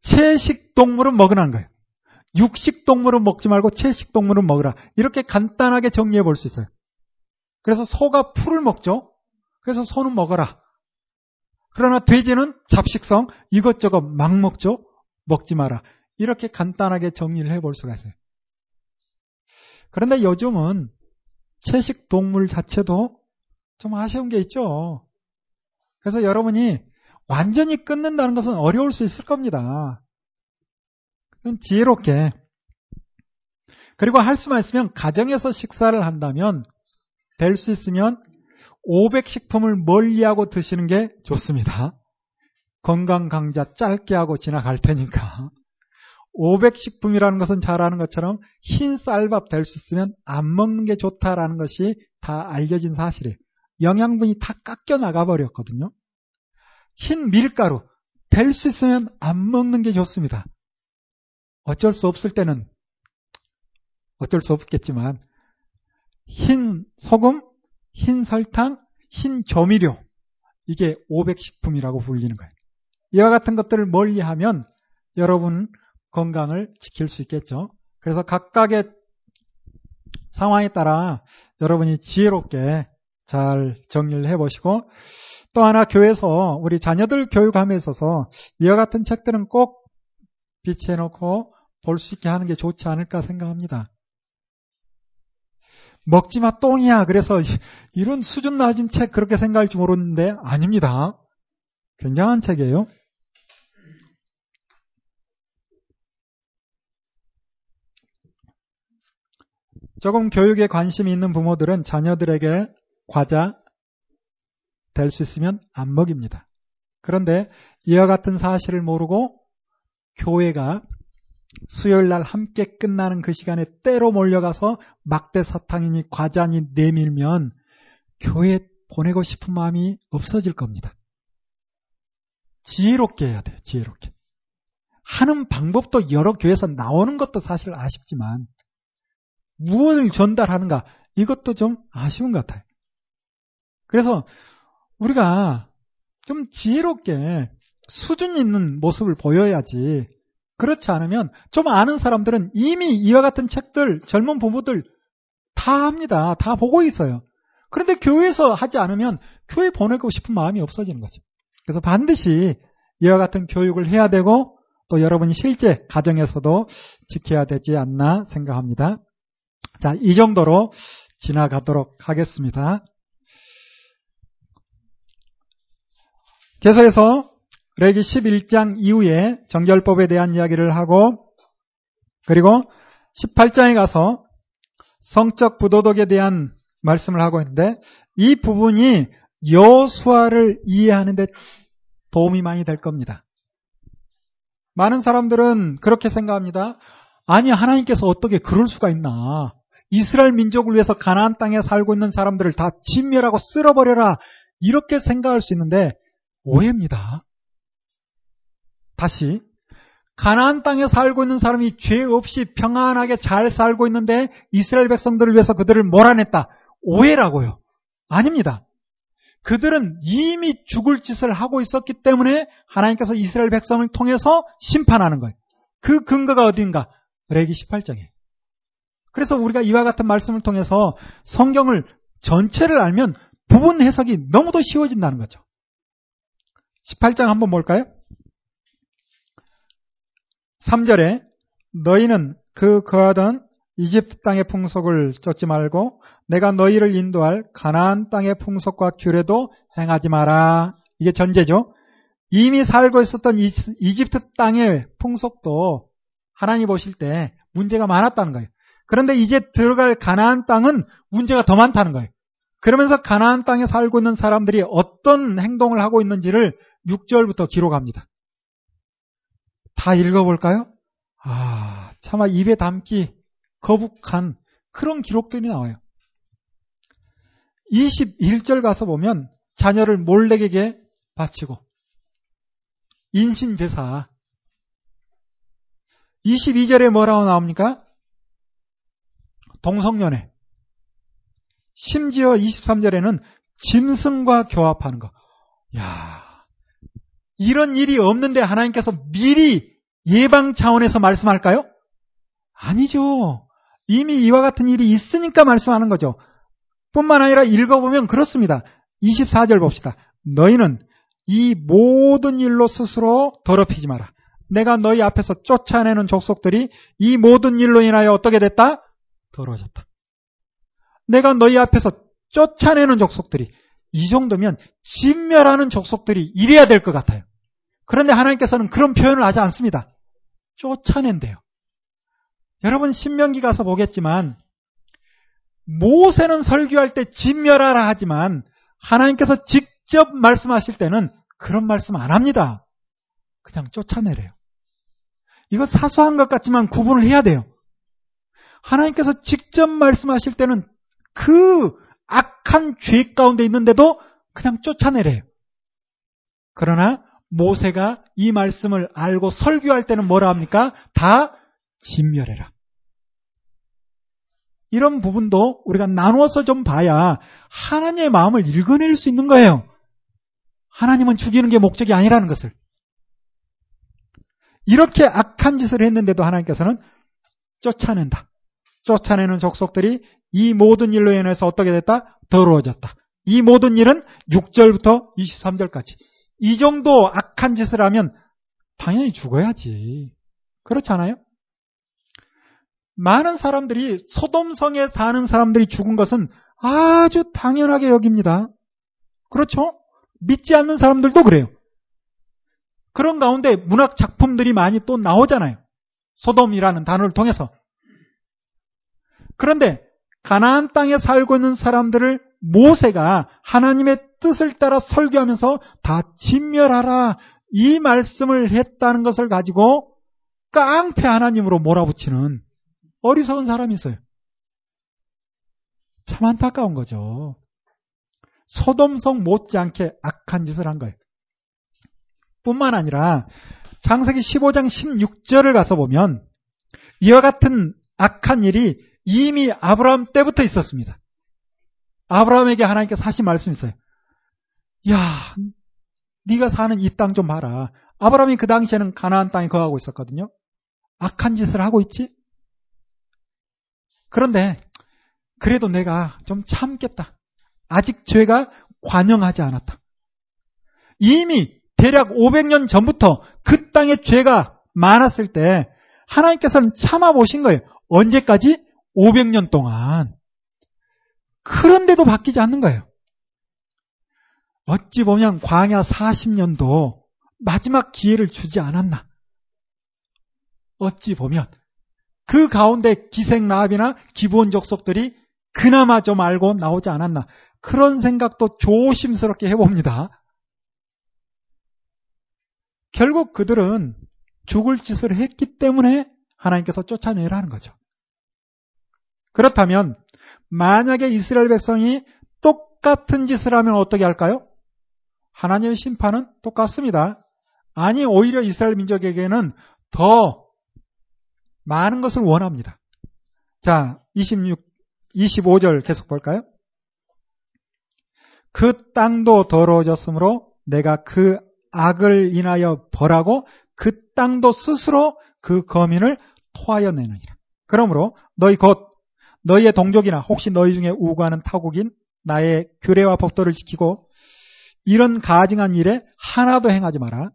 채식 동물은 먹으라는 거예요. 육식 동물은 먹지 말고 채식 동물은 먹으라. 이렇게 간단하게 정리해 볼 수 있어요. 그래서 소가 풀을 먹죠. 그래서 소는 먹어라. 그러나 돼지는 잡식성 이것저것 막 먹죠. 먹지 마라. 이렇게 간단하게 정리를 해 볼 수가 있어요. 그런데 요즘은 채식 동물 자체도 좀 아쉬운 게 있죠. 그래서 여러분이 완전히 끊는다는 것은 어려울 수 있을 겁니다. 지혜롭게 그리고 할 수만 있으면 가정에서 식사를 한다면 될 수 있으면 500식품을 멀리하고 드시는 게 좋습니다. 건강 강좌 짧게 하고 지나갈 테니까. 500식품이라는 것은 잘 아는 것처럼 흰 쌀밥 될 수 있으면 안 먹는 게 좋다라는 것이 다 알려진 사실이에요. 영양분이 다 깎여 나가 버렸거든요. 흰 밀가루 될 수 있으면 안 먹는 게 좋습니다. 어쩔 수 없을 때는 어쩔 수 없겠지만 흰 소금, 흰 설탕, 흰 조미료 이게 500식품이라고 불리는 거예요. 이와 같은 것들을 멀리하면 여러분 건강을 지킬 수 있겠죠. 그래서 각각의 상황에 따라 여러분이 지혜롭게 잘 정리를 해보시고 또 하나 교회에서 우리 자녀들 교육함에 있어서 이와 같은 책들은 꼭 비치해놓고 볼 수 있게 하는 게 좋지 않을까 생각합니다. 먹지마 똥이야. 그래서 이런 수준 낮은 책 그렇게 생각할지 모르는데 아닙니다. 굉장한 책이에요. 조금 교육에 관심이 있는 부모들은 자녀들에게 과자 될 수 있으면 안 먹입니다. 그런데 이와 같은 사실을 모르고 교회가 수요일 날 함께 끝나는 그 시간에 때로 몰려가서 막대 사탕이니 과자니 내밀면 교회 보내고 싶은 마음이 없어질 겁니다. 지혜롭게 해야 돼요. 지혜롭게. 하는 방법도 여러 교회에서 나오는 것도 사실 아쉽지만 무엇을 전달하는가 이것도 좀 아쉬운 것 같아요. 그래서 우리가 좀 지혜롭게 수준 있는 모습을 보여야지 그렇지 않으면 좀 아는 사람들은 이미 이와 같은 책들 젊은 부부들 다 합니다. 다 보고 있어요. 그런데 교회에서 하지 않으면 교회 보내고 싶은 마음이 없어지는 거죠. 그래서 반드시 이와 같은 교육을 해야 되고 또 여러분이 실제 가정에서도 지켜야 되지 않나 생각합니다. 자, 이 정도로 지나가도록 하겠습니다. 계속해서 레기 11장 이후에 정결법에 대한 이야기를 하고 그리고 18장에 가서 성적 부도덕에 대한 말씀을 하고 있는데 이 부분이 여수아를 이해하는 데 도움이 많이 될 겁니다. 많은 사람들은 그렇게 생각합니다. 아니 하나님께서 어떻게 그럴 수가 있나? 이스라엘 민족을 위해서 가나안 땅에 살고 있는 사람들을 다 진멸하고 쓸어버려라. 이렇게 생각할 수 있는데 오해입니다. 다시 가나안 땅에 살고 있는 사람이 죄 없이 평안하게 잘 살고 있는데 이스라엘 백성들을 위해서 그들을 몰아냈다. 오해라고요. 아닙니다. 그들은 이미 죽을 짓을 하고 있었기 때문에 하나님께서 이스라엘 백성을 통해서 심판하는 거예요. 그 근거가 어디인가? 레기 18장에. 그래서 우리가 이와 같은 말씀을 통해서 성경을 전체를 알면 부분 해석이 너무도 쉬워진다는 거죠. 18장 한번 볼까요? 3절에 너희는 그 거하던 이집트 땅의 풍속을 쫓지 말고 내가 너희를 인도할 가나안 땅의 풍속과 규례도 행하지 마라. 이게 전제죠. 이미 살고 있었던 이집트 땅의 풍속도 하나님 보실 때 문제가 많았다는 거예요. 그런데 이제 들어갈 가나안 땅은 문제가 더 많다는 거예요. 그러면서 가나안 땅에 살고 있는 사람들이 어떤 행동을 하고 있는지를 6절부터 기록합니다. 다 읽어볼까요? 아, 차마 입에 담기 거북한 그런 기록들이 나와요. 21절 가서 보면 자녀를 몰래에게 바치고 인신제사 22절에 뭐라고 나옵니까? 동성연애. 심지어 23절에는 짐승과 교합하는 거. 야 이런 일이 없는데 하나님께서 미리 예방 차원에서 말씀할까요? 아니죠. 이미 이와 같은 일이 있으니까 말씀하는 거죠. 뿐만 아니라 읽어보면 그렇습니다. 24절 봅시다. 너희는 이 모든 일로 스스로 더럽히지 마라. 내가 너희 앞에서 쫓아내는 족속들이 이 모든 일로 인하여 어떻게 됐다? 더러워졌다. 내가 너희 앞에서 쫓아내는 족속들이 이 정도면 진멸하는 족속들이 이래야 될 것 같아요. 그런데 하나님께서는 그런 표현을 하지 않습니다. 쫓아낸대요. 여러분 신명기 가서 보겠지만 모세는 설교할 때 진멸하라 하지만 하나님께서 직접 말씀하실 때는 그런 말씀 안 합니다. 그냥 쫓아내래요. 이거 사소한 것 같지만 구분을 해야 돼요. 하나님께서 직접 말씀하실 때는 그 악한 죄 가운데 있는데도 그냥 쫓아내래요. 그러나 모세가 이 말씀을 알고 설교할 때는 뭐라 합니까? 다 진멸해라. 이런 부분도 우리가 나누어서 좀 봐야 하나님의 마음을 읽어낼 수 있는 거예요. 하나님은 죽이는 게 목적이 아니라는 것을. 이렇게 악한 짓을 했는데도 하나님께서는 쫓아낸다. 쫓아내는 족속들이 이 모든 일로 인해서 어떻게 됐다? 더러워졌다. 이 모든 일은 6절부터 23절까지. 이 정도 악한 짓을 하면 당연히 죽어야지. 그렇잖아요? 많은 사람들이 소돔성에 사는 사람들이 죽은 것은 아주 당연하게 여깁니다. 그렇죠? 믿지 않는 사람들도 그래요. 그런 가운데 문학 작품들이 많이 또 나오잖아요. 소돔이라는 단어를 통해서. 그런데 가나안 땅에 살고 있는 사람들을 모세가 하나님의 뜻을 따라 설교하면서 다 진멸하라 이 말씀을 했다는 것을 가지고 깡패 하나님으로 몰아붙이는 어리석은 사람이 있어요. 참 안타까운 거죠. 소돔성 못지않게 악한 짓을 한 거예요. 뿐만 아니라 창세기 15장 16절을 가서 보면 이와 같은 악한 일이 이미 아브라함 때부터 있었습니다. 아브라함에게 하나님께서 하신 말씀이 있어요. 야, 네가 사는 이 땅 좀 봐라. 아브라함이 그 당시에는 가나안 땅에 거하고 있었거든요. 악한 짓을 하고 있지? 그런데 그래도 내가 좀 참겠다. 아직 죄가 관영하지 않았다. 이미 대략 500년 전부터 그 땅에 죄가 많았을 때 하나님께서는 참아보신 거예요. 언제까지? 500년 동안. 그런데도 바뀌지 않는 거예요. 어찌 보면 광야 40년도 마지막 기회를 주지 않았나. 어찌 보면 그 가운데 기생나합이나 기본 족속들이 그나마 좀 알고 나오지 않았나. 그런 생각도 조심스럽게 해봅니다. 결국 그들은 죽을 짓을 했기 때문에 하나님께서 쫓아내라는 거죠. 그렇다면 만약에 이스라엘 백성이 똑같은 짓을 하면 어떻게 할까요? 하나님의 심판은 똑같습니다. 아니 오히려 이스라엘 민족에게는 더 많은 것을 원합니다. 자, 26, 25절 계속 볼까요? 그 땅도 더러워졌으므로 내가 그 악을 인하여 벌하고 그 땅도 스스로 그 거민을 토하여 내느니라. 그러므로 너희 곧 너희의 동족이나 혹시 너희 중에 우구하는 타국인 나의 규례와 법도를 지키고 이런 가증한 일에 하나도 행하지 마라.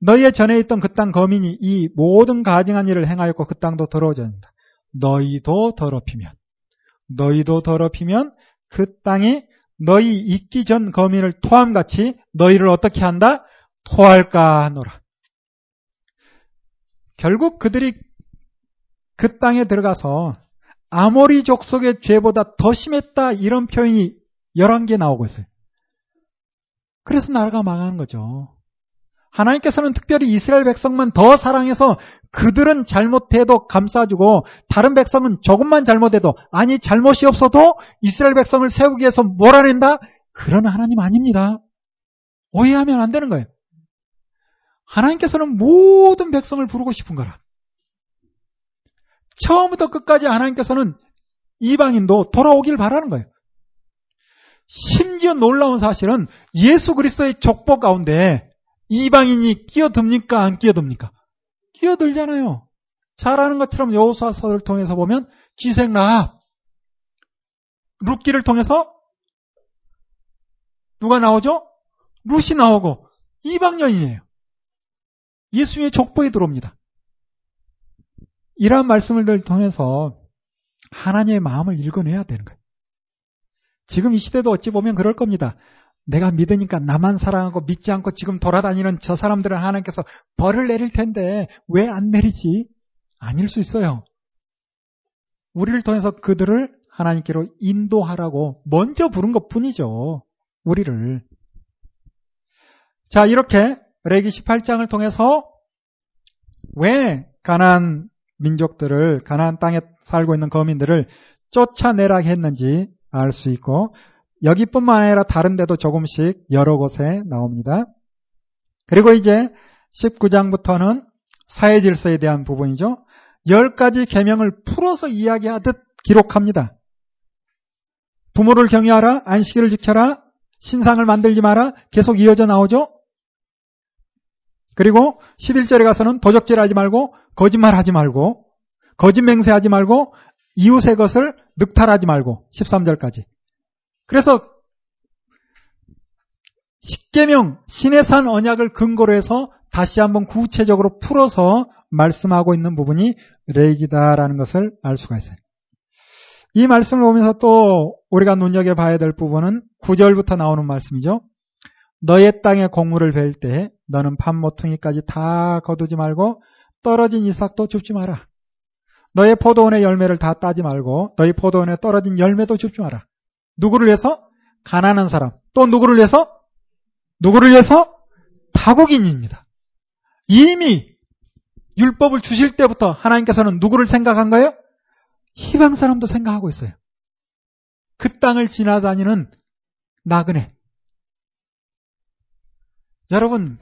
너희의 전에 있던 그 땅 거민이 이 모든 가증한 일을 행하였고 그 땅도 더러워졌다. 너희도 더럽히면 너희도 더럽히면 그 땅이 너희 있기 전 거민을 토함같이 너희를 어떻게 한다? 토할까 하노라. 결국 그들이 그 땅에 들어가서 아모리 족속의 죄보다 더 심했다 이런 표현이 11개 나오고 있어요. 그래서 나라가 망하는 거죠. 하나님께서는 특별히 이스라엘 백성만 더 사랑해서 그들은 잘못해도 감싸주고 다른 백성은 조금만 잘못해도 아니 잘못이 없어도 이스라엘 백성을 세우기 위해서 몰아낸다? 그런 하나님 아닙니다. 오해하면 안 되는 거예요. 하나님께서는 모든 백성을 부르고 싶은 거라. 처음부터 끝까지 하나님께서는 이방인도 돌아오길 바라는 거예요. 심지어 놀라운 사실은 예수 그리스도의 족보 가운데 이방인이 끼어듭니까? 안 끼어듭니까? 끼어들잖아요. 잘 아는 것처럼 여호수아서를 통해서 보면 기생라합 룻기를 통해서 누가 나오죠? 룻이 나오고 이방년이에요. 예수님의 족보에 들어옵니다. 이러한 말씀을 통해서 하나님의 마음을 읽어내야 되는 거예요. 지금 이 시대도 어찌 보면 그럴 겁니다. 내가 믿으니까 나만 사랑하고 믿지 않고 지금 돌아다니는 저 사람들은 하나님께서 벌을 내릴 텐데 왜 안 내리지? 아닐 수 있어요. 우리를 통해서 그들을 하나님께로 인도하라고 먼저 부른 것 뿐이죠. 우리를. 자, 이렇게 레기 18장을 통해서 왜 가난 민족들을 가나안 땅에 살고 있는 거민들을 쫓아내라 했는지 알 수 있고 여기뿐만 아니라 다른 데도 조금씩 여러 곳에 나옵니다. 그리고 이제 19장부터는 사회 질서에 대한 부분이죠. 10가지 계명을 풀어서 이야기하듯 기록합니다. 부모를 경유하라, 안식일을 지켜라, 신상을 만들지 마라, 계속 이어져 나오죠. 그리고 11절에 가서는 도적질 하지 말고, 거짓말 하지 말고, 거짓 맹세하지 말고, 이웃의 것을 늑탈하지 말고, 13절까지. 그래서 십계명 신의 산 언약을 근거로 해서 다시 한번 구체적으로 풀어서 말씀하고 있는 부분이 레이기다라는 것을 알 수가 있어요. 이 말씀을 보면서 또 우리가 눈여겨봐야 될 부분은 9절부터 나오는 말씀이죠. 너의 땅에 곡물을 벨 때 너는 판모퉁이까지 다 거두지 말고 떨어진 이삭도 줍지 마라. 너의 포도원의 열매를 다 따지 말고 너희 포도원에 떨어진 열매도 마라. 누구를 위해서? 가난한 사람. 또 누구를 위해서? 누구를 위해서? 타국인입니다. 이미 율법을 주실 때부터 하나님께서는 누구를 생각한 거예요? 희방 사람도 생각하고 있어요. 그 땅을 지나다니는 나그네. 여러분,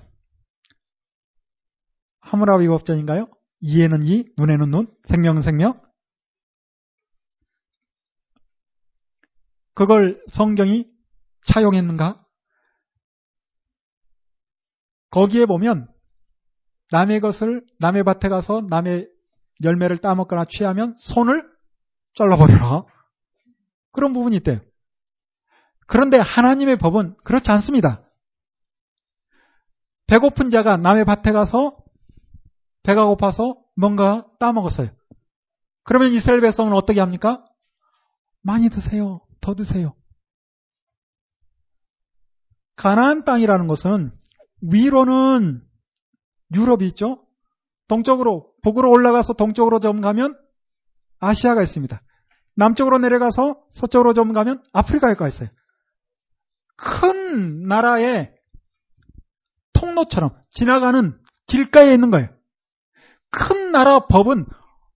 하무라비 법전인가요? 이에는 이, 눈에는 눈, 생명은 생명. 그걸 성경이 차용했는가? 거기에 보면 남의 것을 남의 밭에 가서 남의 열매를 따먹거나 취하면 손을 잘라버려라. 그런 부분이 있대요. 그런데 하나님의 법은 그렇지 않습니다. 배고픈 자가 남의 밭에 가서 배가 고파서 뭔가 따먹었어요. 그러면 이스라엘 백성은 어떻게 합니까? 많이 드세요. 더 드세요. 가나안 땅이라는 것은 위로는 유럽이 있죠. 동쪽으로 북으로 올라가서 동쪽으로 좀 가면 아시아가 있습니다. 남쪽으로 내려가서 서쪽으로 좀 가면 아프리카가 있어요. 큰 나라의 통로처럼 지나가는 길가에 있는 거예요. 큰 나라 법은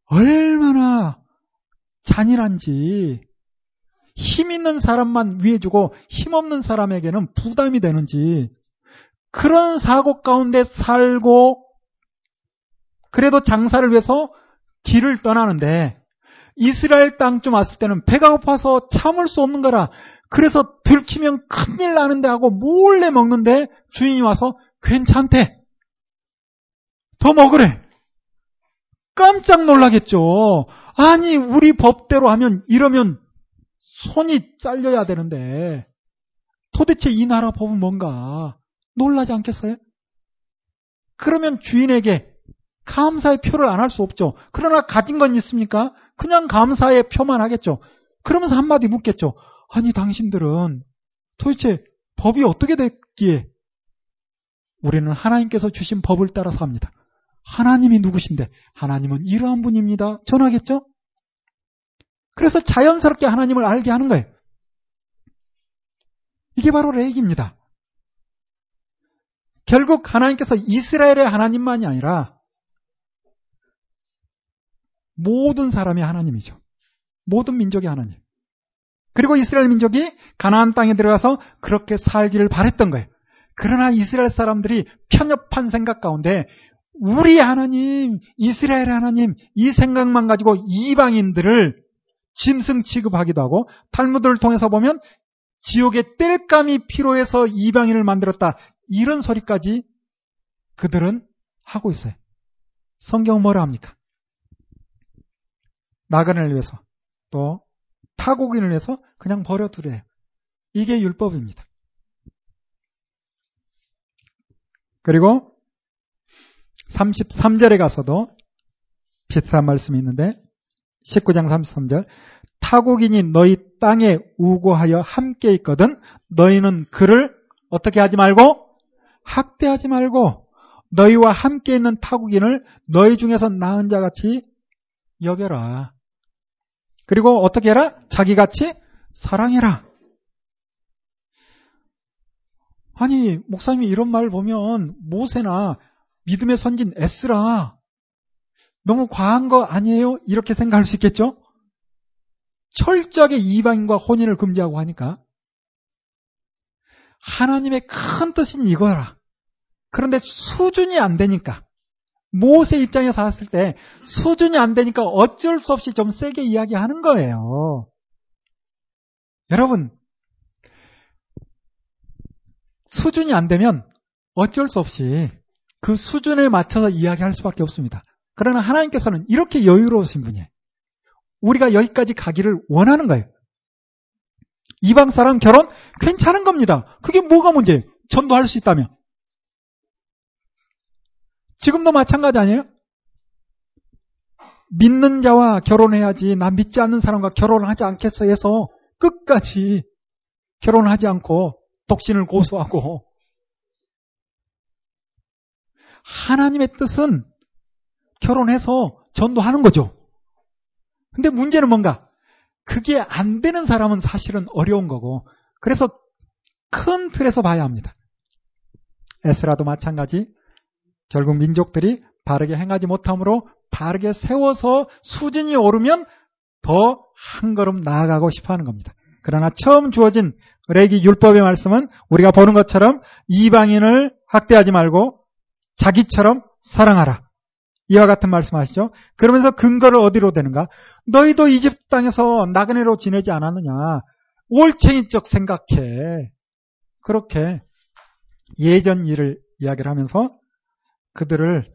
얼마나 잔인한지 힘 있는 사람만 위해 주고 힘 없는 사람에게는 부담이 되는지 그런 사고 가운데 살고 그래도 장사를 위해서 길을 떠나는데 이스라엘 땅쯤 왔을 때는 배가 고파서 참을 수 없는 거라 그래서 들키면 큰일 나는데 하고 몰래 먹는데 주인이 와서 괜찮대. 더 먹으래. 깜짝 놀라겠죠. 아니 우리 법대로 하면 이러면 손이 잘려야 되는데 도대체 이 나라 법은 뭔가 놀라지 않겠어요? 그러면 주인에게 감사의 표를 안 할 수 없죠. 그러나 가진 건 있습니까? 그냥 감사의 표만 하겠죠. 그러면서 한마디 묻겠죠. 아니 당신들은 도대체 법이 어떻게 됐기에 우리는 하나님께서 주신 법을 따라서 합니다. 하나님이 누구신데 하나님은 이러한 분입니다. 전하겠죠? 그래서 자연스럽게 하나님을 알게 하는 거예요. 이게 바로 레이기입니다. 결국 하나님께서 이스라엘의 하나님만이 아니라 모든 사람이 하나님이죠. 모든 민족이 하나님. 그리고 이스라엘 민족이 가나안 땅에 들어가서 그렇게 살기를 바랬던 거예요. 그러나 이스라엘 사람들이 편협한 생각 가운데 우리 하나님, 이스라엘 하나님 이 생각만 가지고 이방인들을 짐승 취급하기도 하고 탈무드를 통해서 보면 지옥의 땔감이 필요해서 이방인을 만들었다. 이런 소리까지 그들은 하고 있어요. 성경은 뭐라 합니까? 나그네를 위해서 또 타국인을 위해서 그냥 버려두래요. 이게 율법입니다. 그리고 33절에 가서도 비슷한 말씀이 있는데 19장 33절 타국인이 너희 땅에 우고하여 함께 있거든 너희는 그를 어떻게 하지 말고 학대하지 말고 너희와 함께 있는 타국인을 너희 중에서 나은 자 같이 여겨라. 그리고 어떻게 해라? 자기같이 사랑해라. 아니, 목사님이 이런 말을 보면 모세나 믿음의 선진 에스라 너무 과한 거 아니에요? 이렇게 생각할 수 있겠죠? 철저하게 이방인과 혼인을 금지하고 하니까 하나님의 큰 뜻은 이거라. 그런데 수준이 안 되니까 모세 입장에서 봤을 때 수준이 안 되니까 어쩔 수 없이 좀 세게 이야기하는 거예요. 여러분 수준이 안 되면 어쩔 수 없이 그 수준에 맞춰서 이야기할 수밖에 없습니다. 그러나 하나님께서는 이렇게 여유로우신 분이에요. 우리가 여기까지 가기를 원하는 거예요. 이방 사람 결혼 괜찮은 겁니다. 그게 뭐가 문제예요? 전도할 수 있다면. 지금도 마찬가지 아니에요? 믿는 자와 결혼해야지 나 믿지 않는 사람과 결혼하지 않겠어 해서 끝까지 결혼하지 않고 독신을 고수하고 하나님의 뜻은 결혼해서 전도하는 거죠. 근데 문제는 뭔가 그게 안 되는 사람은 사실은 어려운 거고 그래서 큰 틀에서 봐야 합니다. 에스라도 마찬가지 결국 민족들이 바르게 행하지 못함으로 바르게 세워서 수준이 오르면 더 한 걸음 나아가고 싶어 하는 겁니다. 그러나 처음 주어진 레기 율법의 말씀은 우리가 보는 것처럼 이방인을 학대하지 말고 자기처럼 사랑하라. 이와 같은 말씀 하시죠. 그러면서 근거를 어디로 되는가? 너희도 이집트 땅에서 나그네로 지내지 않았느냐? 올챙이적 생각해. 그렇게 예전 일을 이야기를 하면서 그들을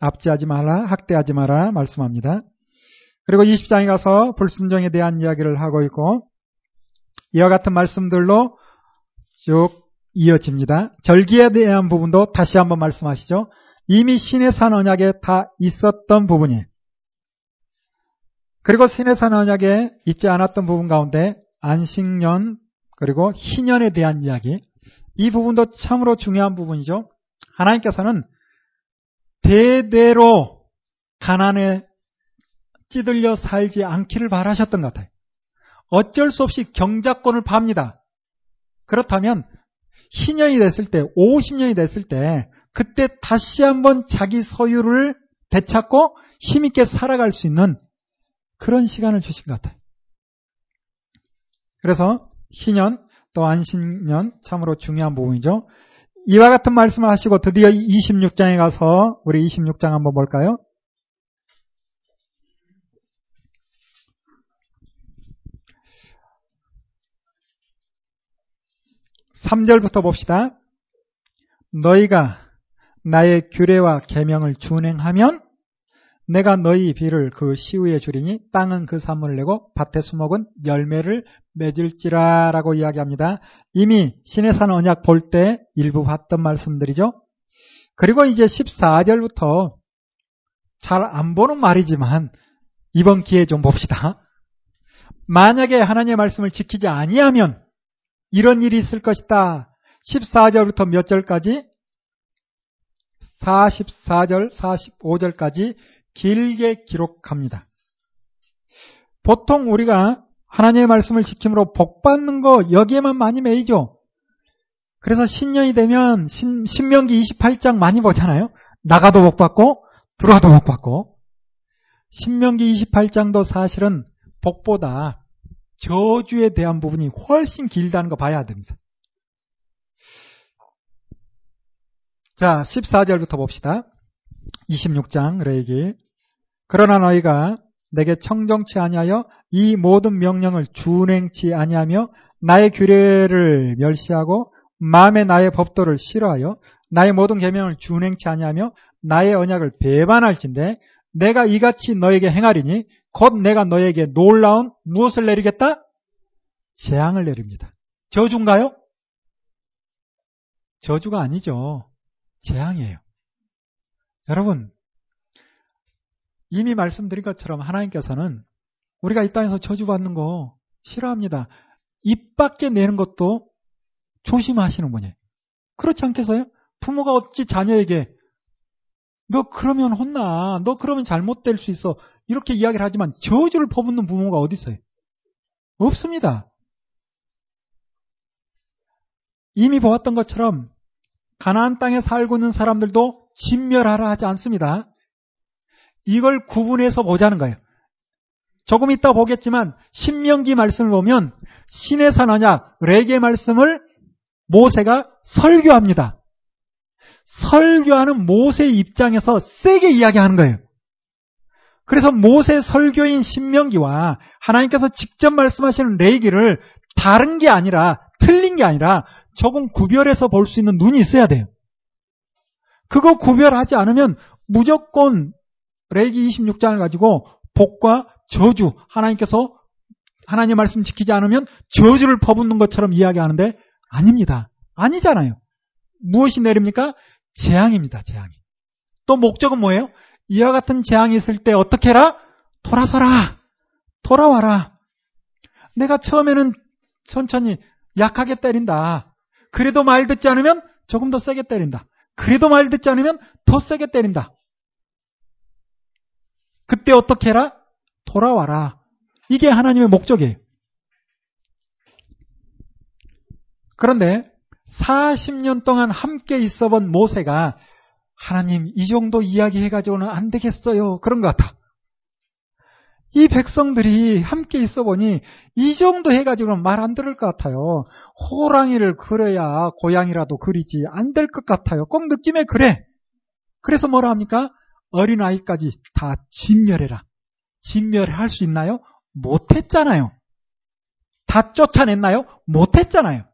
압제하지 마라, 학대하지 마라 말씀합니다. 그리고 20장에 가서 불순종에 대한 이야기를 하고 있고 이와 같은 말씀들로 쭉 이어집니다. 절기에 대한 부분도 다시 한번 말씀하시죠. 이미 신의 산 언약에 다 있었던 부분이 그리고 신의 산 언약에 있지 않았던 부분 가운데 안식년 그리고 희년에 대한 이야기 이 부분도 참으로 중요한 부분이죠. 하나님께서는 대대로 가난에 찌들려 살지 않기를 바라셨던 것 같아요. 어쩔 수 없이 경작권을 팝니다. 그렇다면 희년이 됐을 때, 50년이 됐을 때 그때 다시 한번 자기 소유를 되찾고 힘있게 살아갈 수 있는 그런 시간을 주신 것 같아요. 그래서 희년 또 안식년 참으로 중요한 부분이죠. 이와 같은 말씀을 하시고 드디어 26장에 가서 우리 26장 한번 볼까요? 3절부터 봅시다. 너희가 나의 규례와 계명을 준행하면 내가 너희 비를 그 시우에 주리니 땅은 그 산물을 내고 밭의 수목은 열매를 맺을지라라고 이야기합니다. 이미 신의 산 언약 볼 때 일부 봤던 말씀들이죠. 그리고 이제 14절부터 잘 안 보는 말이지만 이번 기회에 좀 봅시다. 만약에 하나님의 말씀을 지키지 아니하면 이런 일이 있을 것이다. 14절부터 몇 절까지? 44절, 45절까지 길게 기록합니다. 보통 우리가 하나님의 말씀을 지킴으로 복 받는 거 여기에만 많이 매이죠. 그래서 신년이 되면 신, 신명기 28장 많이 보잖아요. 나가도 복 받고 들어와도 복 받고. 신명기 28장도 사실은 복보다 저주에 대한 부분이 훨씬 길다는 거 봐야 됩니다. 자, 14절부터 봅시다. 26장 레이기 그러나 너희가 내게 청정치 아니하여 이 모든 명령을 준행치 아니하며 나의 규례를 멸시하고 마음에 나의 법도를 싫어하여 나의 모든 계명을 준행치 아니하며 나의 언약을 배반할진대 내가 이같이 너에게 행하리니 곧 내가 너에게 놀라운 무엇을 내리겠다? 재앙을 내립니다. 저주인가요? 저주가 아니죠. 재앙이에요. 여러분, 이미 말씀드린 것처럼 하나님께서는 우리가 이 땅에서 저주받는 거 싫어합니다. 입 밖에 내는 것도 조심하시는 분이에요. 그렇지 않겠어요? 부모가 어찌 자녀에게 너 그러면 혼나. 너 그러면 잘못될 수 있어. 이렇게 이야기를 하지만 저주를 퍼붓는 부모가 어디 있어요? 없습니다. 이미 보았던 것처럼 가나안 땅에 살고 있는 사람들도 진멸하라 하지 않습니다. 이걸 구분해서 보자는 거예요. 조금 이따 보겠지만 신명기 말씀을 보면 신의 산 언약 레게 말씀을 모세가 설교합니다. 설교하는 모세 입장에서 세게 이야기하는 거예요. 그래서 모세 설교인 신명기와 하나님께서 직접 말씀하시는 레기를 다른 게 아니라 틀린 게 아니라 조금 구별해서 볼 수 있는 눈이 있어야 돼요. 그거 구별하지 않으면 무조건 레기 26장을 가지고 복과 저주 하나님께서 하나님 말씀 지키지 않으면 저주를 퍼붓는 것처럼 이야기하는데 아닙니다. 아니잖아요. 무엇이 내립니까? 재앙입니다. 재앙이. 또 목적은 뭐예요? 이와 같은 재앙이 있을 때 어떻게 해라? 돌아서라. 돌아와라. 내가 처음에는 천천히 약하게 때린다. 그래도 말 듣지 않으면 조금 더 세게 때린다. 그래도 말 듣지 않으면 더 세게 때린다. 그때 어떻게 해라? 돌아와라. 이게 하나님의 목적이에요. 그런데 40년 동안 함께 있어 본 모세가 하나님 이 정도 이야기해가지고는 안 되겠어요. 그런 것 같아. 이 백성들이 함께 있어 보니 이 정도 해가지고는 말 안 들을 것 같아요. 호랑이를 그려야 고양이라도 그리지 안 될 것 같아요. 꼭 느낌에 그래. 그래서 뭐라 합니까? 어린아이까지 다 진멸해라. 진멸할 수 있나요? 못했잖아요. 다 쫓아냈나요? 못했잖아요.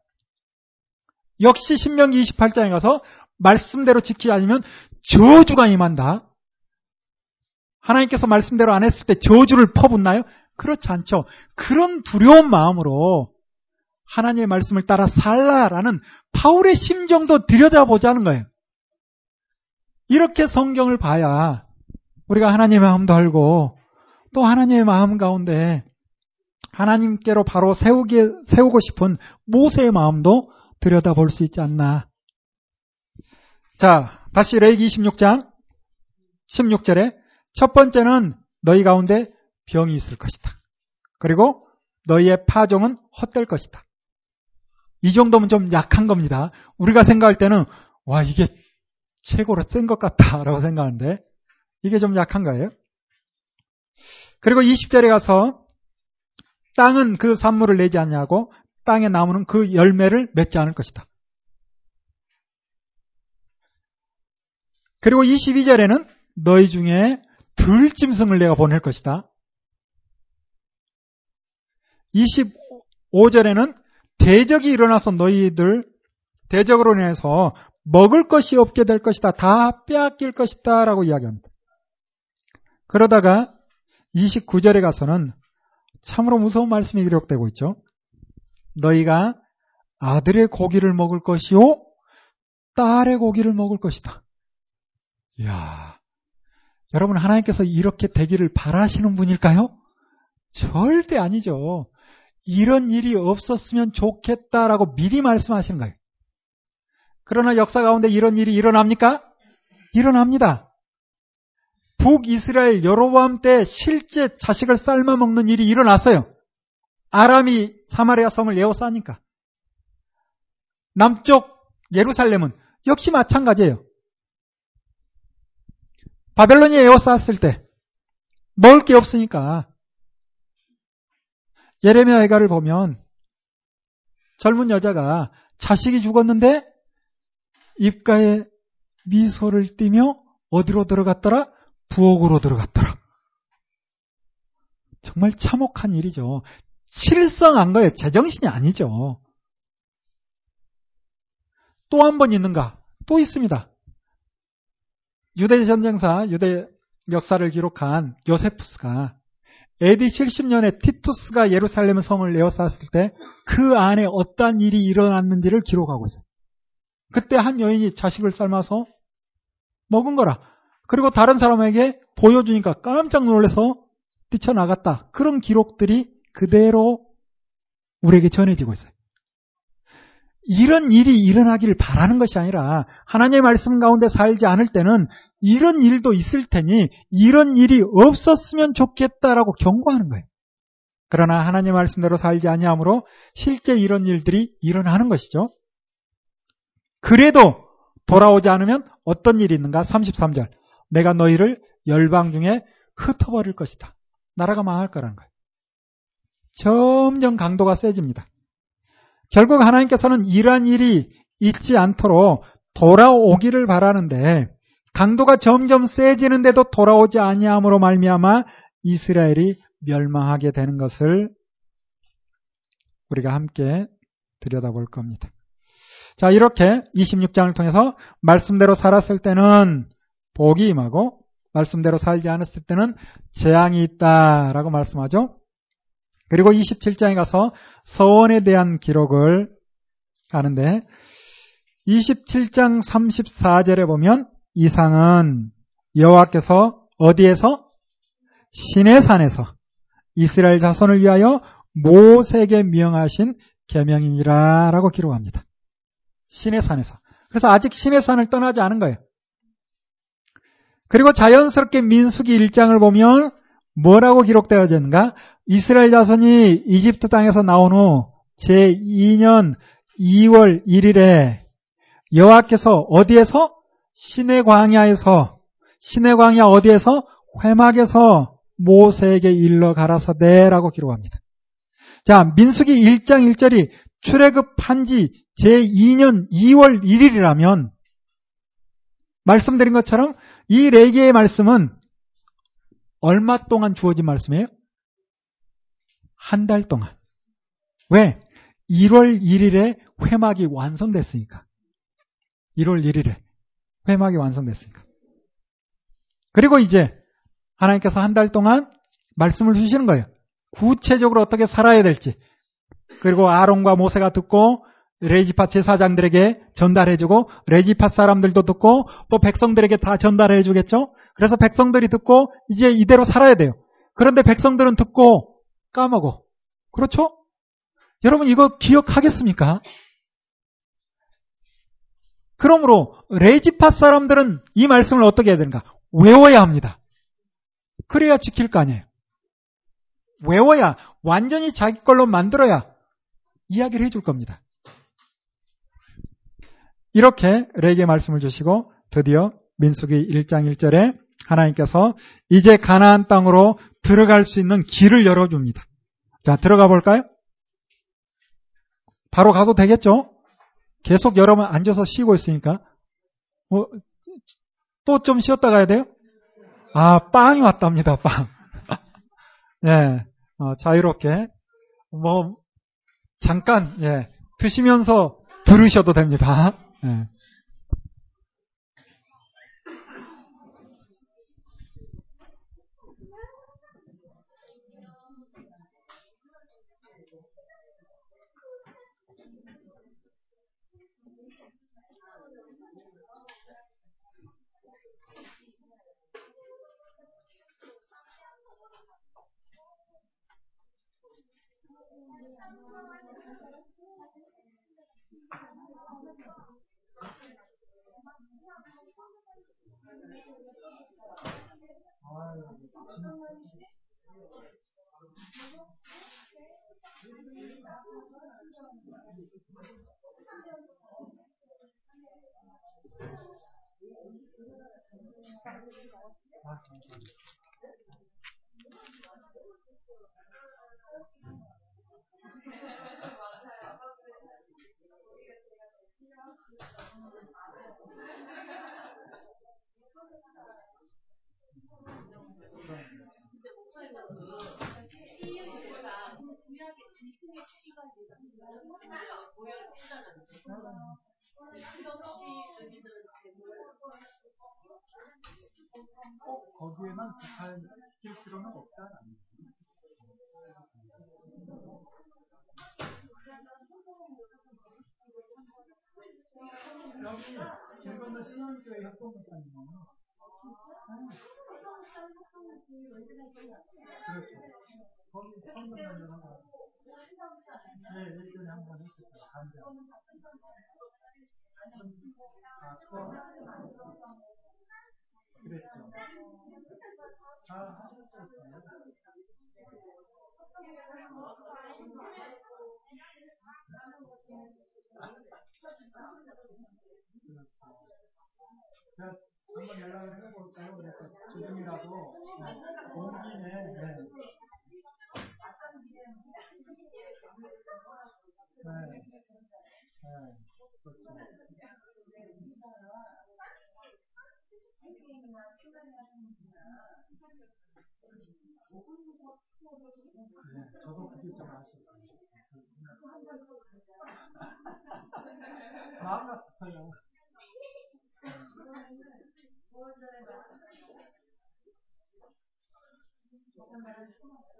역시 신명기 28장에 가서 말씀대로 지키지 않으면 저주가 임한다. 하나님께서 말씀대로 안 했을 때 저주를 퍼붓나요? 그렇지 않죠. 그런 두려운 마음으로 하나님의 말씀을 따라 살라라는 바울의 심정도 들여다보자는 거예요. 이렇게 성경을 봐야 우리가 하나님의 마음도 알고 또 하나님의 마음 가운데 하나님께로 바로 세우기, 세우고 싶은 모세의 마음도 들여다볼 수 있지 않나. 자, 다시 레이기 26장 16절에 첫 번째는 너희 가운데 병이 있을 것이다. 그리고 너희의 파종은 헛될 것이다. 이 정도면 좀 약한 겁니다. 우리가 생각할 때는 와 이게 최고로 센 것 같다라고 생각하는데 이게 좀 약한 거예요. 그리고 20절에 가서 땅은 그 산물을 내지 않냐고 땅의 나무는 그 열매를 맺지 않을 것이다. 그리고 22절에는 너희 중에 들짐승을 내가 보낼 것이다. 25절에는 대적이 일어나서 너희들 대적으로 인해서 먹을 것이 없게 될 것이다. 다 빼앗길 것이다. 라고 이야기합니다. 그러다가 29절에 가서는 참으로 무서운 말씀이 기록되고 있죠. 너희가 아들의 고기를 먹을 것이요, 딸의 고기를 먹을 것이다. 이야, 여러분 하나님께서 이렇게 되기를 바라시는 분일까요? 절대 아니죠. 이런 일이 없었으면 좋겠다라고 미리 말씀하시는 거예요. 그러나 역사 가운데 이런 일이 일어납니까? 일어납니다. 북이스라엘 여로보암 때 실제 자식을 삶아 먹는 일이 일어났어요. 아람이 사마리아 성을 에워싸니까. 남쪽 예루살렘은 역시 마찬가지예요. 바벨론이 에워쌌을 때 먹을 게 없으니까 예레미야 애가를 보면 젊은 여자가 자식이 죽었는데 입가에 미소를 띠며 어디로 들어갔더라? 부엌으로 들어갔더라. 정말 참혹한 일이죠. 칠성한 거예요. 제정신이 아니죠. 또 한 번 있는가? 또 있습니다. 유대 전쟁사, 유대 역사를 기록한 요세푸스가 AD 70년에 티투스가 예루살렘 성을 내어쌌을 때 그 안에 어떠한 일이 일어났는지를 기록하고 있어요. 그때 한 여인이 자식을 삶아서 먹은 거라. 그리고 다른 사람에게 보여주니까 깜짝 놀라서 뛰쳐나갔다. 그런 기록들이 그대로 우리에게 전해지고 있어요. 이런 일이 일어나기를 바라는 것이 아니라 하나님의 말씀 가운데 살지 않을 때는 이런 일도 있을 테니 이런 일이 없었으면 좋겠다라고 경고하는 거예요. 그러나 하나님의 말씀대로 살지 아니하므로 실제 이런 일들이 일어나는 것이죠. 그래도 돌아오지 않으면 어떤 일이 있는가? 33절. 내가 너희를 열방 중에 흩어버릴 것이다. 나라가 망할 거라는 거예요. 점점 강도가 세집니다. 결국 하나님께서는 이러한 일이 있지 않도록 돌아오기를 바라는데 강도가 점점 세지는데도 돌아오지 아니함으로 말미암아 이스라엘이 멸망하게 되는 것을 우리가 함께 들여다볼 겁니다. 자, 이렇게 26장을 통해서 말씀대로 살았을 때는 복이 임하고 말씀대로 살지 않았을 때는 재앙이 있다라고 말씀하죠. 그리고 27장에 가서 서원에 대한 기록을 하는데 27장 34절에 보면 이상은 여호와께서 어디에서 신의 산에서 이스라엘 자손을 위하여 모세에게 명하신 계명이니라라고 기록합니다. 신의 산에서. 그래서 아직 신의 산을 떠나지 않은 거예요. 그리고 자연스럽게 민수기 1장을 보면 뭐라고 기록되어져 있는가? 이스라엘 자손이 이집트 땅에서 나온 후 제2년 2월 1일에 여호와께서 어디에서 신의 광야에서 신의 광야 어디에서 회막에서 모세에게 일러 가라사대라고 기록합니다. 자, 민수기 1장 1절이 출애굽한 지 제2년 2월 1일이라면 말씀드린 것처럼 이 레기의 말씀은 얼마 동안 주어진 말씀이에요? 한 달 동안. 왜? 1월 1일에 회막이 완성됐으니까. 1월 1일에 회막이 완성됐으니까. 그리고 이제 하나님께서 한 달 동안 말씀을 주시는 거예요. 구체적으로 어떻게 살아야 될지. 그리고 아론과 모세가 듣고 레지파 제사장들에게 전달해주고 레지파 사람들도 듣고 또 백성들에게 다 전달해주겠죠. 그래서 백성들이 듣고 이제 이대로 살아야 돼요. 그런데 백성들은 듣고 까먹어. 그렇죠? 여러분 이거 기억하겠습니까? 그러므로 레지파 사람들은 이 말씀을 어떻게 해야 되는가? 외워야 합니다. 그래야 지킬 거 아니에요. 외워야 완전히 자기 걸로 만들어야 이야기를 해줄 겁니다. 이렇게 레게 말씀을 주시고 드디어 민수기 1장 1절에 하나님께서 이제 가나안 땅으로 들어갈 수 있는 길을 열어줍니다. 자, 들어가 볼까요? 바로 가도 되겠죠? 계속 여러분 앉아서 쉬고 있으니까. 뭐, 또 좀 쉬었다 가야 돼요? 아, 빵이 왔답니다, 빵. 예, 어, 자유롭게. 뭐, 잠깐, 예, 드시면서 들으셔도 됩니다. 예. 꼭 거기에만 국한 시킬 필요는 없다 여기 길 건너 신원교회 협동목사님은 그렇죠. 거기 성경을 네, 일주일에 한번 했었어요. 간장. 하고 공기네. 네. 네. 네. 그렇죠. 네, 저도 그게 좀 아쉽어요. 마음 같아요.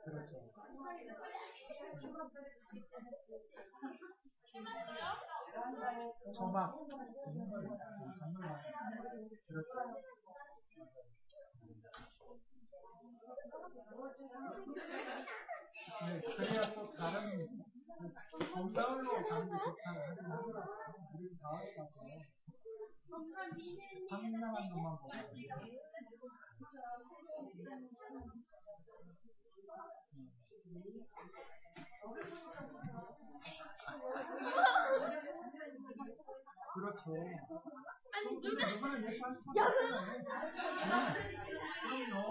그렇죠. 초막,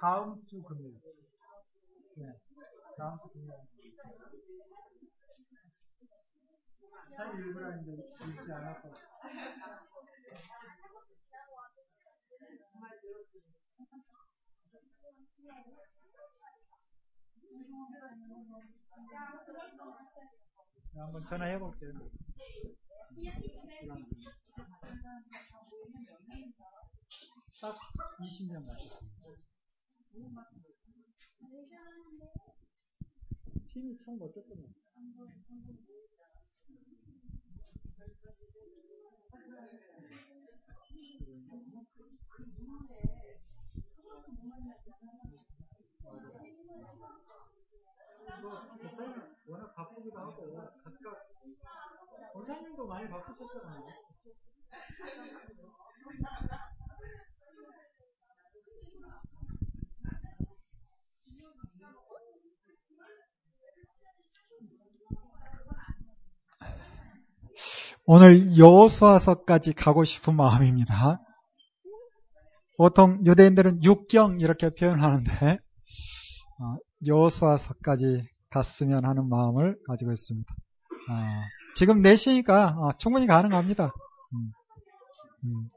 다음 주 금요일. 네. 다음 주 금요일. 잘 읽으라 했는데 읽지 않았고. 네, 한번 전화해 볼게요. 딱 20년 맞았습니다. 팀이 참 멋졌거든요. 목사님 워낙 바쁘기도 하고 각각 원사님도 많이 바쁘셨잖아요. 오늘 여호수아서까지 가고 싶은 마음입니다. 보통 유대인들은 육경 이렇게 표현하는데 여호수아서까지 갔으면 하는 마음을 가지고 있습니다. 아, 지금 4시니까 어, 충분히 가능합니다. 음, 음.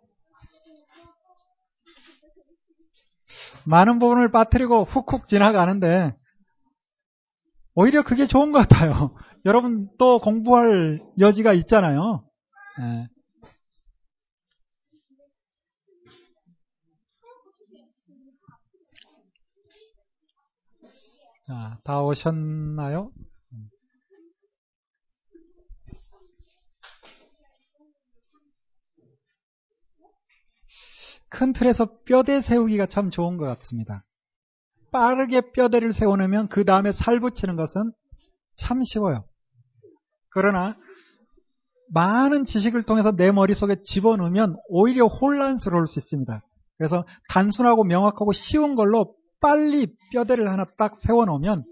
많은 부분을 빠뜨리고 훅훅 지나가는데 오히려 그게 좋은 것 같아요. 여러분 또 공부할 여지가 있잖아요. 네. 자, 다 오셨나요? 큰 틀에서 뼈대 세우기가 참 좋은 것 같습니다. 빠르게 뼈대를 세워놓으면 그 다음에 살 붙이는 것은 참 쉬워요. 그러나 많은 지식을 통해서 내 머릿속에 집어넣으면 오히려 혼란스러울 수 있습니다. 그래서 단순하고 명확하고 쉬운 걸로 빨리 뼈대를 하나 딱 세워놓으면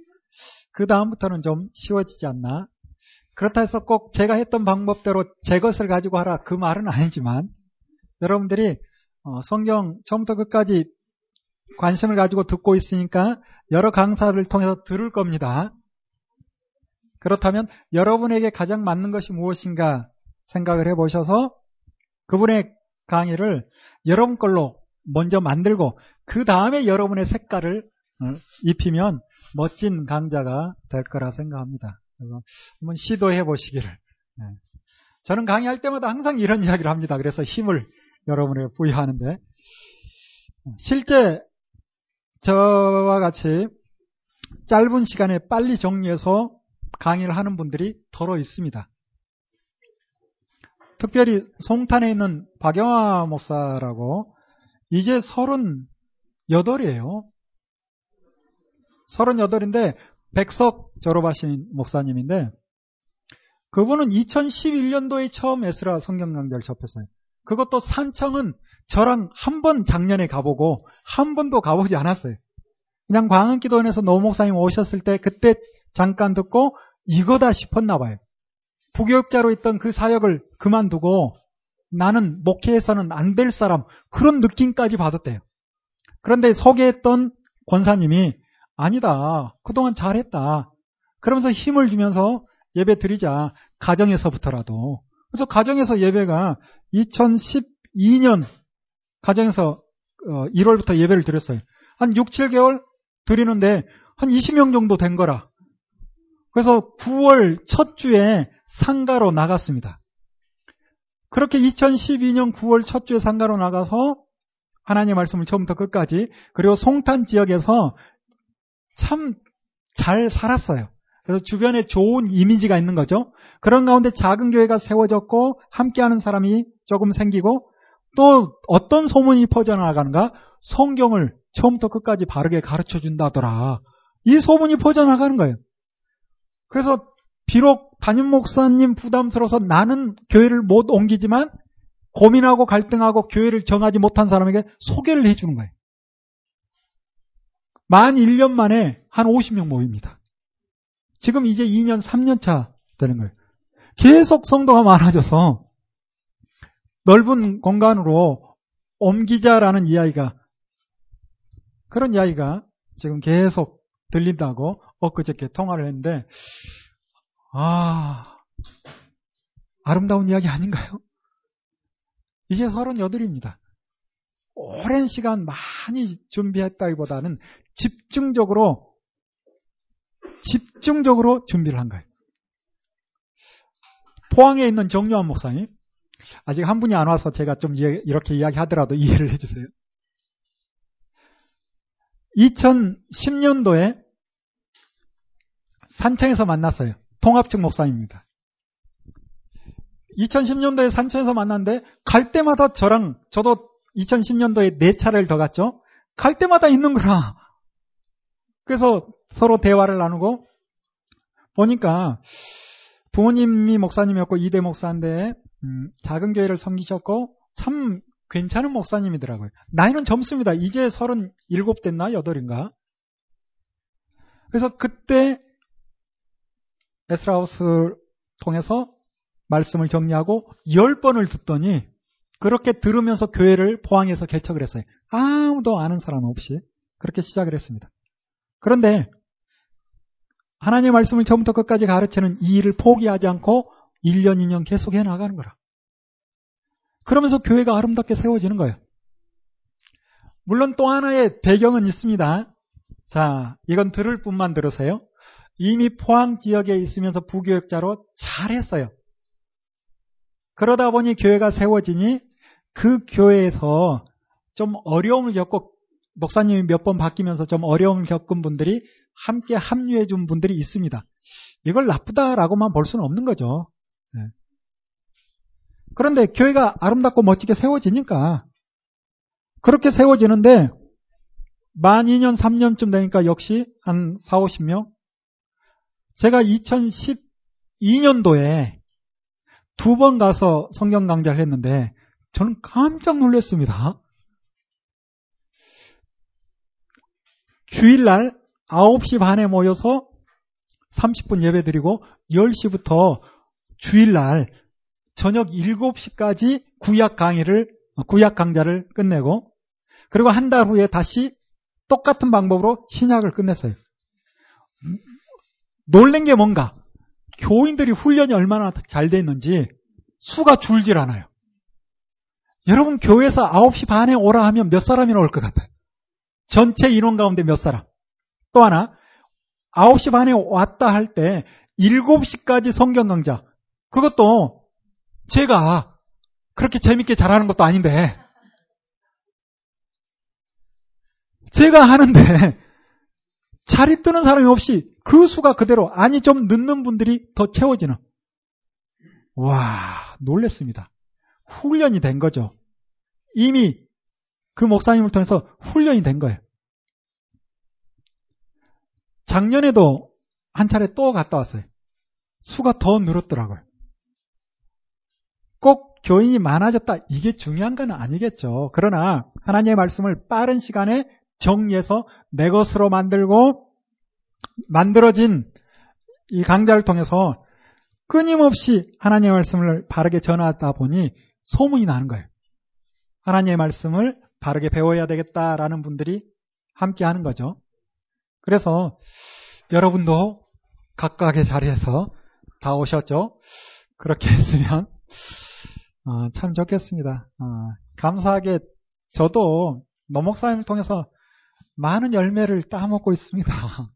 그 다음부터는 좀 쉬워지지 않나. 그렇다 해서 꼭 제가 했던 방법대로 제 것을 가지고 하라 그 말은 아니지만 여러분들이 어, 성경 처음부터 끝까지 관심을 가지고 듣고 있으니까 여러 강사를 통해서 들을 겁니다. 그렇다면 여러분에게 가장 맞는 것이 무엇인가 생각을 해보셔서 그분의 강의를 여러분 걸로 먼저 만들고 그 다음에 여러분의 색깔을 어, 입히면 멋진 강자가 될 거라 생각합니다. 한번 시도해 보시기를. 네. 저는 강의할 때마다 항상 이런 이야기를 합니다. 그래서 힘을 여러분에게 부여하는데 실제 저와 같이 짧은 시간에 빨리 정리해서 강의를 하는 분들이 더러 있습니다. 특별히 송탄에 있는 박영화 목사라고 이제 38이에요. 38인데 백석 졸업하신 목사님인데 그분은 2011년도에 처음 에스라 성경 강좌를 접했어요. 그것도 산청은 저랑 한 번 작년에 가보고 한 번도 가보지 않았어요. 그냥 광흥기도원에서 노 목사님 오셨을 때 그때 잠깐 듣고 이거다 싶었나 봐요. 부교육자로 있던 그 사역을 그만두고 나는 목회에서는 안 될 사람 그런 느낌까지 받았대요. 그런데 소개했던 권사님이 아니다. 그동안 잘했다. 그러면서 힘을 주면서 예배 드리자. 가정에서부터라도. 그래서 가정에서 예배가 2012년 가정에서 1월부터 어, 예배를 드렸어요. 한 6, 7개월 드리는데 한 20명 정도 된 거라. 그래서 9월 첫 주에 상가로 나갔습니다. 그렇게 2012년 9월 첫 주에 상가로 나가서 하나님의 말씀을 처음부터 끝까지 그리고 송탄 지역에서 참 잘 살았어요. 그래서 주변에 좋은 이미지가 있는 거죠. 그런 가운데 작은 교회가 세워졌고 함께하는 사람이 조금 생기고 또 어떤 소문이 퍼져나가는가? 성경을 처음부터 끝까지 바르게 가르쳐 준다더라. 이 소문이 퍼져나가는 거예요. 그래서 비록 담임 목사님 부담스러워서 나는 교회를 못 옮기지만 고민하고 갈등하고 교회를 정하지 못한 사람에게 소개를 해주는 거예요. 만 1년 만에 한 50명 모입니다. 지금 이제 2년, 3년 차 되는 거예요. 계속 성도가 많아져서 넓은 공간으로 옮기자라는 이야기가 그런 이야기가 지금 계속 들린다고 엊그저께 통화를 했는데 아 아름다운 이야기 아닌가요? 이제 38입니다. 오랜 시간 많이 준비했다기보다는 집중적으로 집중적으로 준비를 한 거예요. 포항에 있는 정요한 목사님 아직 한 분이 안 와서 제가 좀 이렇게 이야기하더라도 이해를 해주세요. 2010년도에 산청에서 만났어요. 통합측 목사입니다. 2010년도에 산청에서 만났는데 갈 때마다 저랑 저도 2010년도에 네 차례를 더 갔죠. 갈 때마다 있는 거라. 그래서 서로 대화를 나누고 보니까 부모님이 목사님이었고 이대 목사인데 음, 작은 교회를 섬기셨고 참 괜찮은 목사님이더라고요. 나이는 젊습니다. 이제 37 됐나? 8인가? 그래서 그때 에스라우스를 통해서 말씀을 정리하고 10번을 듣더니 그렇게 들으면서 교회를 포항해서 개척을 했어요. 아무도 아는 사람 없이 그렇게 시작을 했습니다. 그런데 하나님의 말씀을 처음부터 끝까지 가르치는 이 일을 포기하지 않고 1년, 2년 계속 해 나가는 거라. 그러면서 교회가 아름답게 세워지는 거예요. 물론 또 하나의 배경은 있습니다. 자, 이건 들을 뿐만 들으세요. 이미 포항 지역에 있으면서 부교역자로 잘했어요. 그러다 보니 교회가 세워지니 그 교회에서 좀 어려움을 겪고 목사님이 몇 번 바뀌면서 좀 어려움을 겪은 분들이 함께 합류해 준 분들이 있습니다. 이걸 나쁘다라고만 볼 수는 없는 거죠. 네. 그런데 교회가 아름답고 멋지게 세워지니까 그렇게 세워지는데 만 2년, 3년쯤 되니까 역시 한 4, 50명. 제가 2012년도에 두 번 가서 성경 강좌를 했는데 저는 깜짝 놀랐습니다. 주일날 9시 반에 모여서 30분 예배 드리고 10시부터 주일날 저녁 7시까지 구약 강의를, 구약 강좌를 끝내고 그리고 한 달 후에 다시 똑같은 방법으로 신약을 끝냈어요. 놀란 게 뭔가 교인들이 훈련이 얼마나 잘 됐는지 수가 줄질 않아요. 여러분 교회에서 9시 반에 오라 하면 몇 사람이나 올 것 같아요? 전체 인원 가운데 몇 사람? 또 하나 9시 반에 왔다 할 때 7시까지 성경 강좌 그것도 제가 그렇게 재밌게 잘하는 것도 아닌데 제가 하는데 자리 뜨는 사람이 없이 그 수가 그대로 아니 좀 늦는 분들이 더 채워지는 와 놀랬습니다. 훈련이 된 거죠. 이미 그 목사님을 통해서 훈련이 된 거예요. 작년에도 한 차례 또 갔다 왔어요. 수가 더 늘었더라고요. 꼭 교인이 많아졌다. 이게 중요한 건 아니겠죠. 그러나 하나님의 말씀을 빠른 시간에 정리해서 내 것으로 만들고 만들어진 이 강좌를 통해서 끊임없이 하나님의 말씀을 바르게 전하다 보니 소문이 나는 거예요. 하나님의 말씀을 바르게 배워야 되겠다라는 분들이 함께 하는 거죠. 그래서 여러분도 각각의 자리에서 다 오셨죠? 그렇게 했으면 어, 참 좋겠습니다. 어, 감사하게 저도 노목사님을 통해서 많은 열매를 따먹고 있습니다.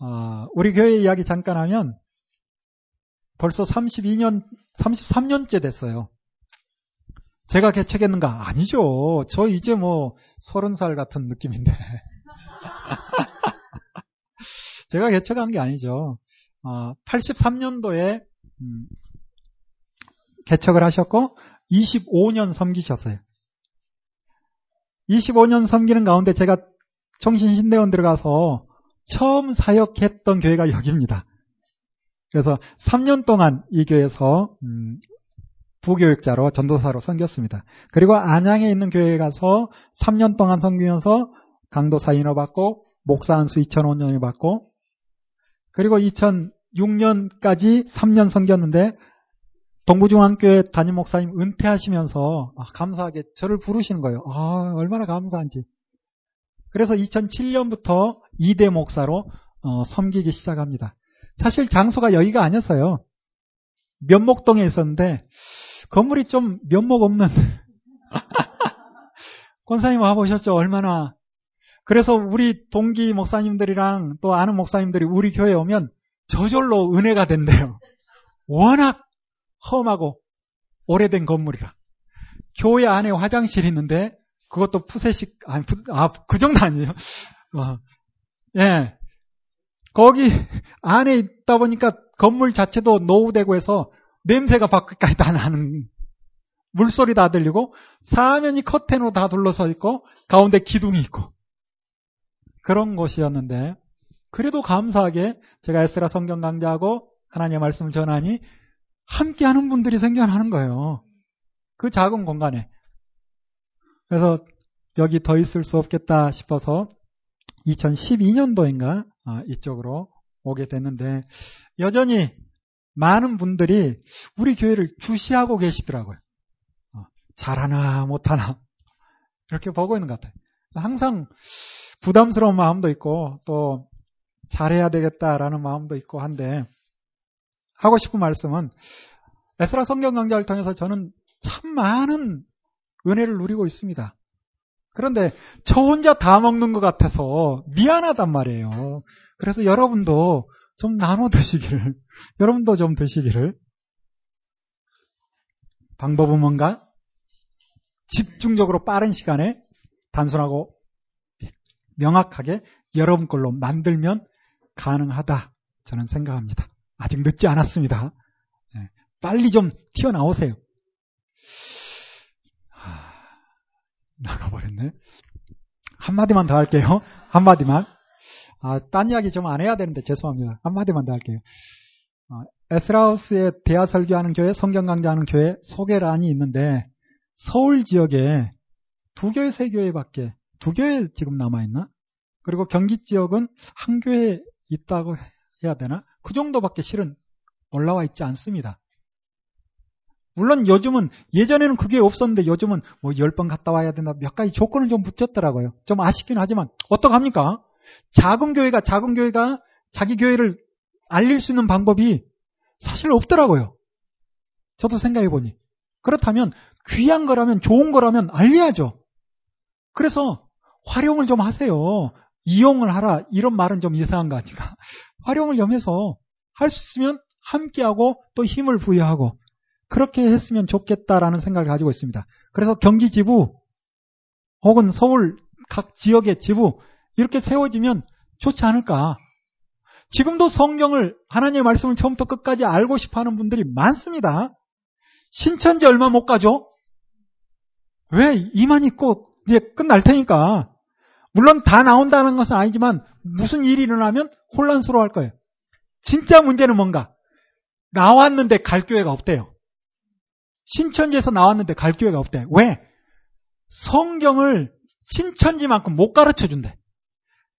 어, 우리 교회 이야기 잠깐 하면 벌써 32년, 33년째 됐어요. 제가 개척했는가? 아니죠. 저 이제 뭐 30살 같은 느낌인데. 제가 개척한 게 아니죠. 어, 83년도에 음, 개척을 하셨고 25년 섬기셨어요. 25년 섬기는 가운데 제가 청신신대원 들어가서 처음 사역했던 교회가 여기입니다. 그래서 3년 동안 이 교회에서 음, 부교육자로 전도사로 섬겼습니다. 그리고 안양에 있는 교회에 가서 3년 동안 섬기면서 강도사 인허 받고 목사 한수 2,005년을 받고 그리고 2006년까지 3년 섬겼는데 동부중앙교회 담임 목사님 은퇴하시면서 아, 감사하게 저를 부르시는 거예요. 아, 얼마나 감사한지. 그래서 2007년부터 2대 목사로 어, 섬기기 시작합니다. 사실 장소가 여기가 아니었어요. 면목동에 있었는데 건물이 좀 면목 없는 권사님 와보셨죠? 얼마나 그래서 우리 동기 목사님들이랑 또 아는 목사님들이 우리 교회에 오면 저절로 은혜가 된대요. 워낙 험하고 오래된 건물이라. 교회 안에 화장실이 있는데 그것도 푸세식 아니 아, 그 정도 아니에요. 어, 예. 거기 안에 있다 보니까 건물 자체도 노후되고 해서 냄새가 밖까지 다 나는 물소리 다 들리고 사면이 커튼으로 다 둘러서 있고 가운데 기둥이 있고 그런 곳이었는데 그래도 감사하게 제가 에스라 성경 강좌하고 하나님의 말씀을 전하니 함께 하는 분들이 생겨나는 거예요. 그 작은 공간에. 그래서 여기 더 있을 수 없겠다 싶어서 2012년도인가 아, 이쪽으로 오게 됐는데 여전히 많은 분들이 우리 교회를 주시하고 계시더라고요. 어, 잘하나 못하나 이렇게 보고 있는 것 같아요. 항상 부담스러운 마음도 있고 또 잘해야 되겠다라는 마음도 있고 한데 하고 싶은 말씀은 에스라 성경 강좌를 통해서 저는 참 많은 은혜를 누리고 있습니다. 그런데 저 혼자 다 먹는 것 같아서 미안하단 말이에요. 그래서 여러분도 좀 나눠 드시기를, 여러분도 좀 드시기를. 방법은 뭔가? 집중적으로 빠른 시간에 단순하고 명확하게 여러분 걸로 만들면 가능하다. 저는 생각합니다. 아직 늦지 않았습니다. 네, 빨리 좀 튀어나오세요. 하, 나가버렸네. 한마디만 더 할게요. 한마디만. 아, 딴 이야기 좀 안 해야 되는데 죄송합니다. 한마디만 더 할게요. 어, 에스라우스의 대화 설교하는 교회, 성경 강좌하는 교회 소개란이 있는데 서울 지역에 두 교회, 세 교회밖에 두 교회 지금 남아 있나? 그리고 경기 지역은 한 교회 있다고 해야 되나? 그 정도밖에 실은 올라와 있지 않습니다. 물론 요즘은 예전에는 그게 없었는데 요즘은 뭐 10번 갔다 와야 된다 몇 가지 조건을 좀 붙였더라고요. 좀 아쉽긴 하지만 어떡합니까? 작은 교회가 작은 교회가 자기 교회를 알릴 수 있는 방법이 사실 없더라고요. 저도 생각해 보니. 그렇다면 귀한 거라면 좋은 거라면 알려야죠. 그래서 활용을 좀 하세요. 이용을 하라 이런 말은 좀 이상한 것 같지가 활용을 좀 해서 할 수 있으면 함께하고 또 힘을 부여하고 그렇게 했으면 좋겠다라는 생각을 가지고 있습니다. 그래서 경기 지부 혹은 서울 각 지역의 지부 이렇게 세워지면 좋지 않을까? 지금도 성경을 하나님의 말씀을 처음부터 끝까지 알고 싶어 하는 분들이 많습니다. 신천지 얼마 못 가죠? 왜? 이만 있고 이제 끝날 테니까. 물론 다 나온다는 것은 아니지만 무슨 일이 일어나면 혼란스러워 할 거예요. 진짜 문제는 뭔가? 나왔는데 갈 교회가 없대요. 신천지에서 나왔는데 갈 교회가 없대. 왜? 성경을 신천지만큼 못 가르쳐 준대.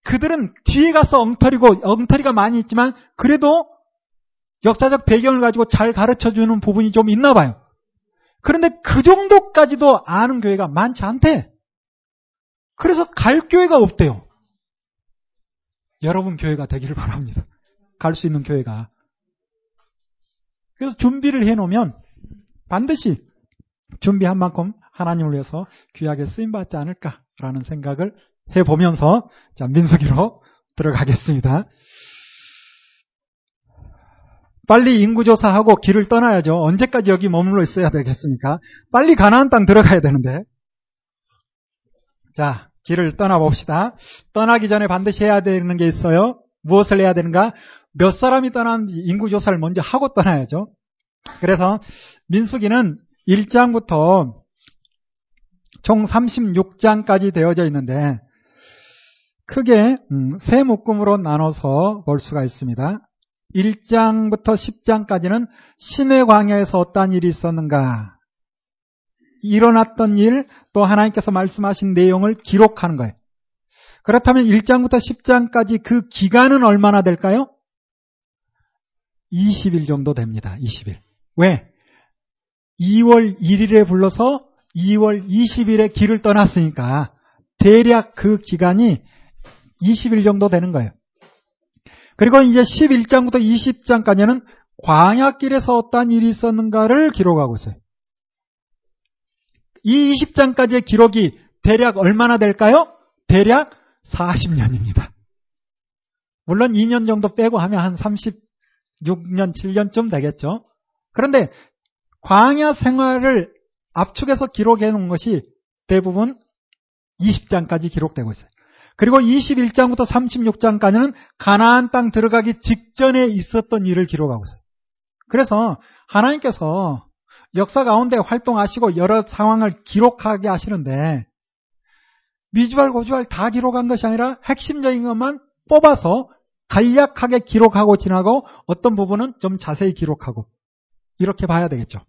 그들은 뒤에 가서 엉터리고 엉터리가 많이 있지만 그래도 역사적 배경을 가지고 잘 가르쳐 주는 부분이 좀 있나 봐요. 그런데 그 정도까지도 아는 교회가 많지 않대. 그래서 갈 교회가 없대요. 여러분 교회가 되기를 바랍니다. 갈 수 있는 교회가. 그래서 준비를 해놓으면 반드시 준비한 만큼 하나님을 위해서 귀하게 쓰임받지 않을까라는 생각을 해보면서 자 민수기로 들어가겠습니다. 빨리 인구조사하고 길을 떠나야죠. 언제까지 여기 머물러 있어야 되겠습니까? 빨리 가나안 땅 들어가야 되는데. 자, 길을 떠나봅시다. 떠나기 전에 반드시 해야 되는 게 있어요. 무엇을 해야 되는가? 몇 사람이 떠나는지 인구조사를 먼저 하고 떠나야죠. 그래서 민수기는 1장부터 총 36장까지 되어져 있는데 크게 음, 세 묶음으로 나눠서 볼 수가 있습니다. 1장부터 10장까지는 신의 광야에서 어떠한 일이 있었는가 일어났던 일, 또 하나님께서 말씀하신 내용을 기록하는 거예요. 그렇다면 1장부터 10장까지 그 기간은 얼마나 될까요? 20일 정도 됩니다. 20일. 왜? 2월 1일에 불러서 2월 20일에 길을 떠났으니까 대략 그 기간이 20일 정도 되는 거예요. 그리고 이제 11장부터 20장까지는 광야길에서 어떤 일이 있었는가를 기록하고 있어요. 이 20장까지의 기록이 대략 얼마나 될까요? 대략 40년입니다. 물론 2년 정도 빼고 하면 한 36년, 7년쯤 되겠죠. 그런데 광야 생활을 압축해서 기록해 놓은 것이 대부분 20장까지 기록되고 있어요. 그리고 21장부터 36장까지는 가나안 땅 들어가기 직전에 있었던 일을 기록하고 있어요. 그래서 하나님께서 역사 가운데 활동하시고 여러 상황을 기록하게 하시는데 미주알 고주알 다 기록한 것이 아니라 핵심적인 것만 뽑아서 간략하게 기록하고 지나고 어떤 부분은 좀 자세히 기록하고 이렇게 봐야 되겠죠.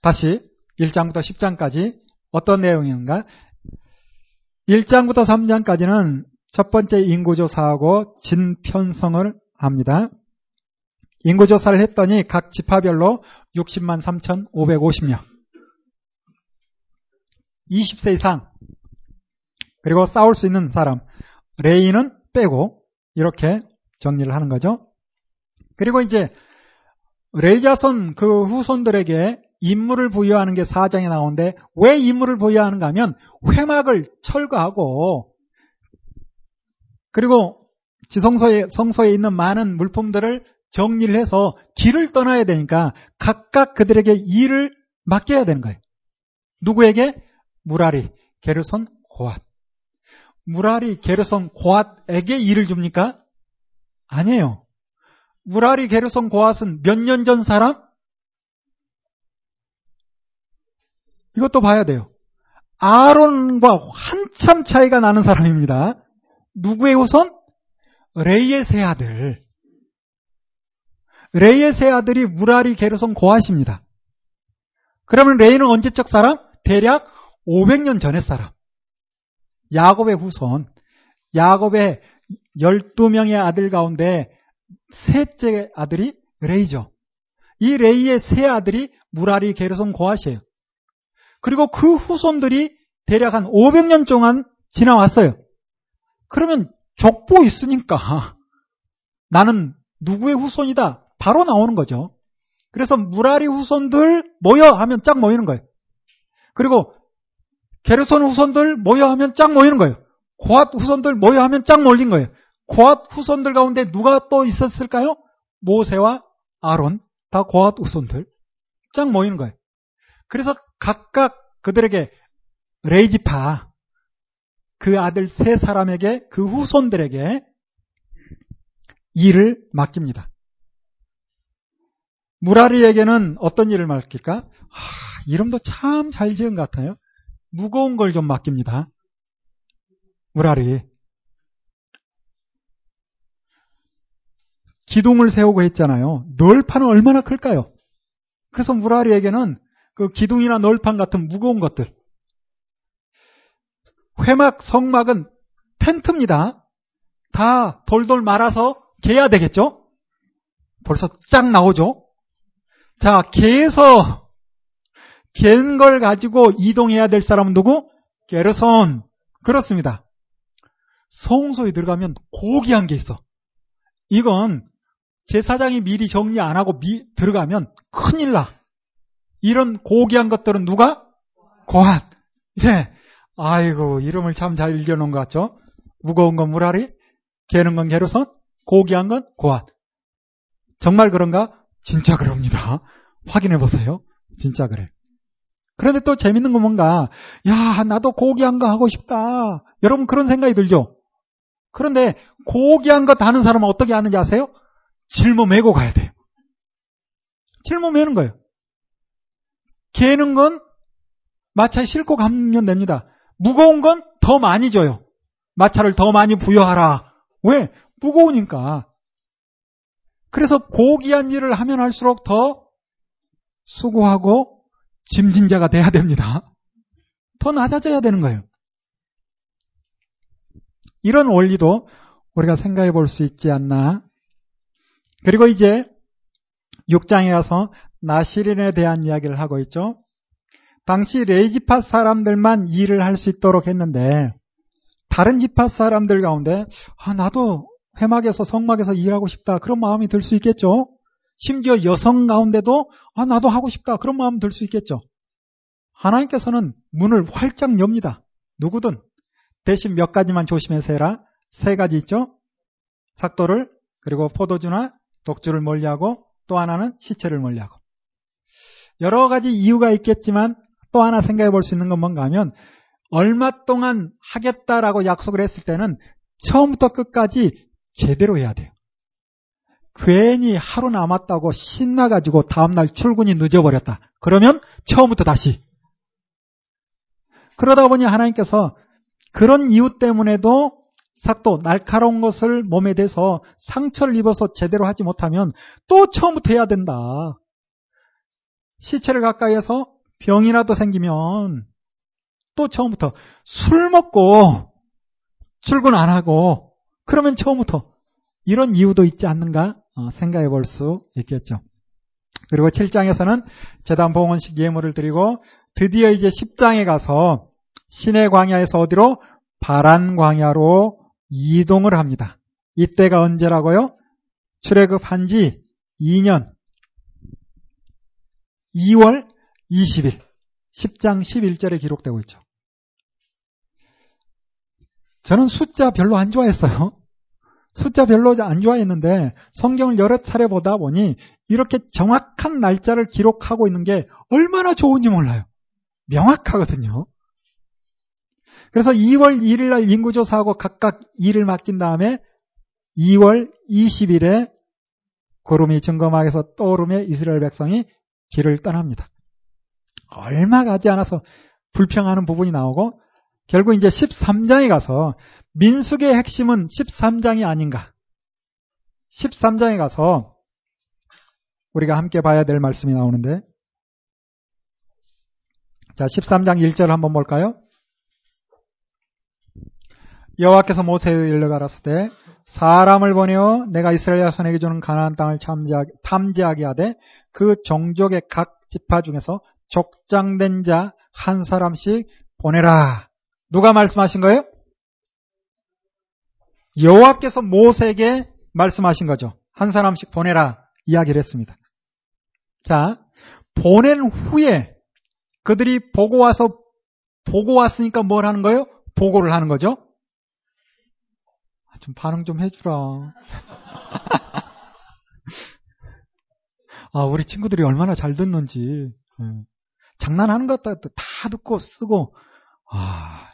다시 1장부터 10장까지 어떤 내용인가? 1장부터 3장까지는 첫 번째 인구조사하고 진편성을 합니다. 인구조사를 했더니 각 지파별로 60만 3,550명. 20세 이상. 그리고 싸울 수 있는 사람. 레이는 빼고 이렇게 정리를 하는 거죠. 그리고 이제 레이자손 그 후손들에게 임무를 부여하는 게 사장에 나오는데 왜 임무를 부여하는가 하면 회막을 철거하고 그리고 지성소에 성소에 있는 많은 물품들을 정리를 해서 길을 떠나야 되니까 각각 그들에게 일을 맡겨야 되는 거예요. 누구에게? 무라리, 게르손, 고앗. 무라리, 게르손, 고앗에게 일을 줍니까? 아니에요. 무라리, 게르손, 고앗은 몇 년 전 사람? 이것도 봐야 돼요. 아론과 한참 차이가 나는 사람입니다. 누구의 후손? 레위의 세 아들. 레위의 세 아들이 므라리 게르손 고핫입니다. 그러면 레위는 언제적 사람? 대략 500년 전의 사람. 야곱의 후손. 야곱의 12명의 아들 가운데 셋째 아들이 레위죠. 이 레위의 세 아들이 므라리 게르손 고핫이에요. 그리고 그 후손들이 대략 한 500년 동안 지나왔어요. 그러면 족보 있으니까 나는 누구의 후손이다. 바로 나오는 거죠. 그래서 무라리 후손들 모여 하면 쫙 모이는 거예요. 그리고 게르손 후손들 모여 하면 쫙 모이는 거예요. 고앗 후손들 모여 하면 쫙 몰린 거예요. 고앗 후손들 가운데 누가 또 있었을까요? 모세와 아론 다 고앗 후손들 쫙 모이는 거예요. 그래서 각각 그들에게 레이지파 그 아들 세 사람에게 그 후손들에게 일을 맡깁니다. 무라리에게는 어떤 일을 맡길까? 아, 이름도 참 잘 지은 것 같아요. 무거운 걸 좀 맡깁니다. 무라리. 기둥을 세우고 했잖아요. 널판은 얼마나 클까요? 그래서 무라리에게는 그 기둥이나 널판 같은 무거운 것들. 회막, 성막은 텐트입니다. 다 돌돌 말아서 개야 되겠죠? 벌써 쫙 나오죠? 자, 개에서 갠걸 가지고 이동해야 될 사람은 누구? 게르손. 그렇습니다. 성소에 들어가면 고귀한 게 있어. 이건 제사장이 미리 정리 안 하고 미, 들어가면 큰일 나. 이런 고귀한 것들은 누가? 고한. 예. 아이고, 이름을 참 잘 읽어놓은 것 같죠? 무거운 건 무라리, 개는 건 게르손, 고귀한 건 고한. 정말 그런가? 진짜 그럽니다. 확인해 보세요. 진짜 그래. 그런데 또 재밌는 건 뭔가, 야, 나도 고귀한 거 하고 싶다. 여러분 그런 생각이 들죠? 그런데 고귀한 것 하는 사람은 어떻게 하는지 아세요? 짊어 메고 가야 돼요. 짊어 메는 거예요. 개는 건 마차에 싣고 가면 됩니다. 무거운 건 더 많이 줘요. 마차를 더 많이 부여하라. 왜? 무거우니까. 그래서 고귀한 일을 하면 할수록 더 수고하고 짐진자가 돼야 됩니다. 더 낮아져야 되는 거예요. 이런 원리도 우리가 생각해 볼 수 있지 않나. 그리고 이제 6장에 가서 나시린에 대한 이야기를 하고 있죠. 당시 레이지파 사람들만 일을 할 수 있도록 했는데 다른 지파 사람들 가운데 아 나도 회막에서 성막에서 일하고 싶다 그런 마음이 들 수 있겠죠. 심지어 여성 가운데도 아 나도 하고 싶다 그런 마음 들 수 있겠죠. 하나님께서는 문을 활짝 엽니다. 누구든 대신 몇 가지만 조심해서 해라. 세 가지 있죠. 삭도를 그리고 포도주나 독주를 멀리하고 또 하나는 시체를 멀리하고 여러 가지 이유가 있겠지만 또 하나 생각해 볼 수 있는 건 뭔가 하면 얼마 동안 하겠다라고 약속을 했을 때는 처음부터 끝까지 제대로 해야 돼요. 괜히 하루 남았다고 신나가지고 다음날 출근이 늦어버렸다. 그러면 처음부터 다시. 그러다 보니 하나님께서 그런 이유 때문에도 삭도 날카로운 것을 몸에 대서 상처를 입어서 제대로 하지 못하면 또 처음부터 해야 된다. 시체를 가까이해서 병이라도 생기면 또 처음부터 술 먹고 출근 안 하고 그러면 처음부터 이런 이유도 있지 않는가 어, 생각해 볼 수 있겠죠. 그리고 7장에서는 재단 봉헌식 예물을 드리고 드디어 이제 10장에 가서 신의 광야에서 어디로 바란 광야로 이동을 합니다. 이때가 언제라고요? 출애굽한 지 2년 2월 20일 10장 11절에 기록되고 있죠. 저는 숫자 별로 안 좋아했어요. 숫자 별로 안 좋아했는데 성경을 여러 차례 보다 보니 이렇게 정확한 날짜를 기록하고 있는 게 얼마나 좋은지 몰라요. 명확하거든요. 그래서 2월 1일 날 인구조사하고 각각 일을 맡긴 다음에 2월 20일에 구름이 증거막에서 떠오르며 이스라엘 백성이 길을 떠납니다. 얼마 가지 않아서 불평하는 부분이 나오고 결국 이제 13장에 가서 민숙의 핵심은 13장이 아닌가. 13장에 가서 우리가 함께 봐야 될 말씀이 나오는데 자 13장 1절 한번 볼까요? 여호와께서 모세에 일러 가라사 때 사람을 보내어 내가 이스라엘 자손에게 주는 가나안 땅을 탐지하게 하되 그 종족의 각 지파 중에서 족장된 자 한 사람씩 보내라. 누가 말씀하신 거예요? 여호와께서 모세에게 말씀하신 거죠. 한 사람씩 보내라 이야기를 했습니다. 자, 보낸 후에 그들이 보고 와서 보고 왔으니까 뭘 하는 거예요? 보고를 하는 거죠. 아, 좀 반응 좀 해주라. 아, 우리 친구들이 얼마나 잘 듣는지. 네. 장난하는 것 다 듣고 쓰고, 아,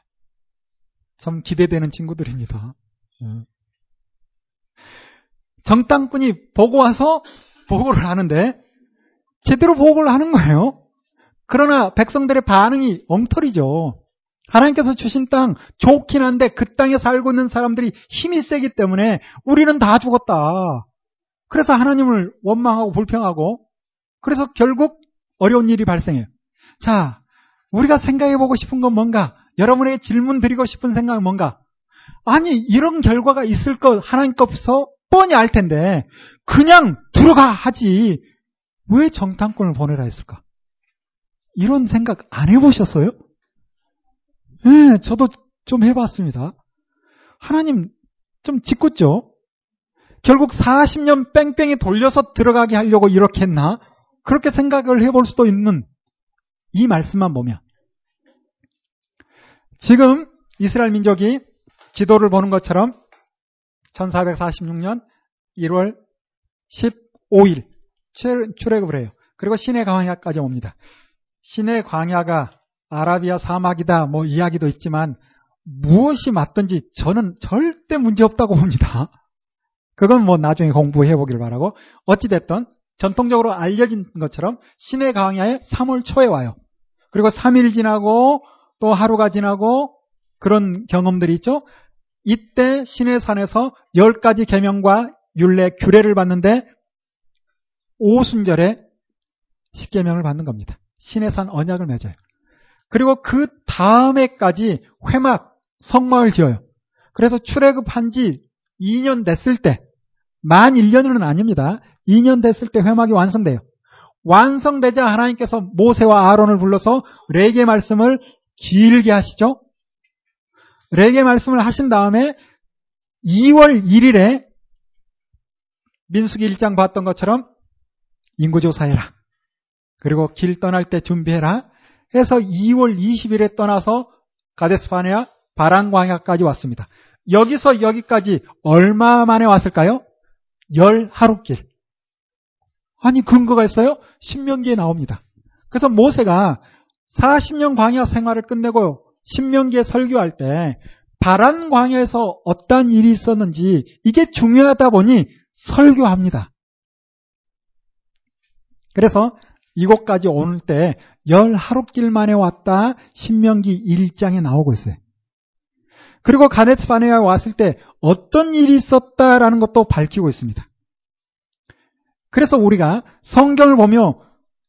참 기대되는 친구들입니다. 예. 정당꾼이 보고 와서 보고를 하는데 제대로 보고를 하는 거예요. 그러나 백성들의 반응이 엉터리죠. 하나님께서 주신 땅 좋긴 한데 그 땅에 살고 있는 사람들이 힘이 세기 때문에 우리는 다 죽었다. 그래서 하나님을 원망하고 불평하고 그래서 결국 어려운 일이 발생해요. 자, 우리가 생각해 보고 싶은 건 뭔가? 여러분에게 질문 드리고 싶은 생각은 뭔가? 아니, 이런 결과가 있을 것 하나님께서 뻔히 알 텐데 그냥 들어가 하지 왜 정탐꾼을 보내라 했을까? 이런 생각 안 해보셨어요? 네, 저도 좀 해봤습니다. 하나님 좀 짓궂죠? 결국 40년 뺑뺑이 돌려서 들어가게 하려고 이렇게 했나? 그렇게 생각을 해볼 수도 있는 이 말씀만 보면. 지금 이스라엘 민족이 지도를 보는 것처럼 1446년 1월 15일 출애굽을 해요. 그리고 신의 광야까지 옵니다. 신의 광야가 아라비아 사막이다 뭐 이야기도 있지만 무엇이 맞든지 저는 절대 문제 없다고 봅니다. 그건 뭐 나중에 공부해 보길 바라고 어찌됐든 전통적으로 알려진 것처럼 신의 광야에 3월 초에 와요. 그리고 3일 지나고 또 하루가 지나고 그런 경험들이 있죠. 이때 신의 산에서 10가지 계명과 율례, 규례를 받는데 오순절에 십계명을 받는 겁니다. 신의 산 언약을 맺어요. 그리고 그 다음에까지 회막 성막을 지어요. 그래서 출애굽한 지 2년 됐을 때, 만 1년은 아닙니다. 2년 됐을 때 회막이 완성돼요. 완성되자 하나님께서 모세와 아론을 불러서 레게 말씀을 길게 하시죠. 레게 말씀을 하신 다음에 2월 1일에 민수기 1장 봤던 것처럼 인구조사해라. 그리고 길 떠날 때 준비해라. 해서 2월 20일에 떠나서 가데스파네아 바란광야까지 왔습니다. 여기서 여기까지 얼마 만에 왔을까요? 열 하루길. 아니 근거가 있어요? 신명기에 나옵니다. 그래서 모세가 40년 광야 생활을 끝내고 신명기에 설교할 때 바란 광야에서 어떤 일이 있었는지 이게 중요하다 보니 설교합니다. 그래서 이곳까지 오는 때 열 하루길 만에 왔다 신명기 1장에 나오고 있어요. 그리고 가네츠 바네아에 왔을 때 어떤 일이 있었다라는 것도 밝히고 있습니다. 그래서 우리가 성경을 보며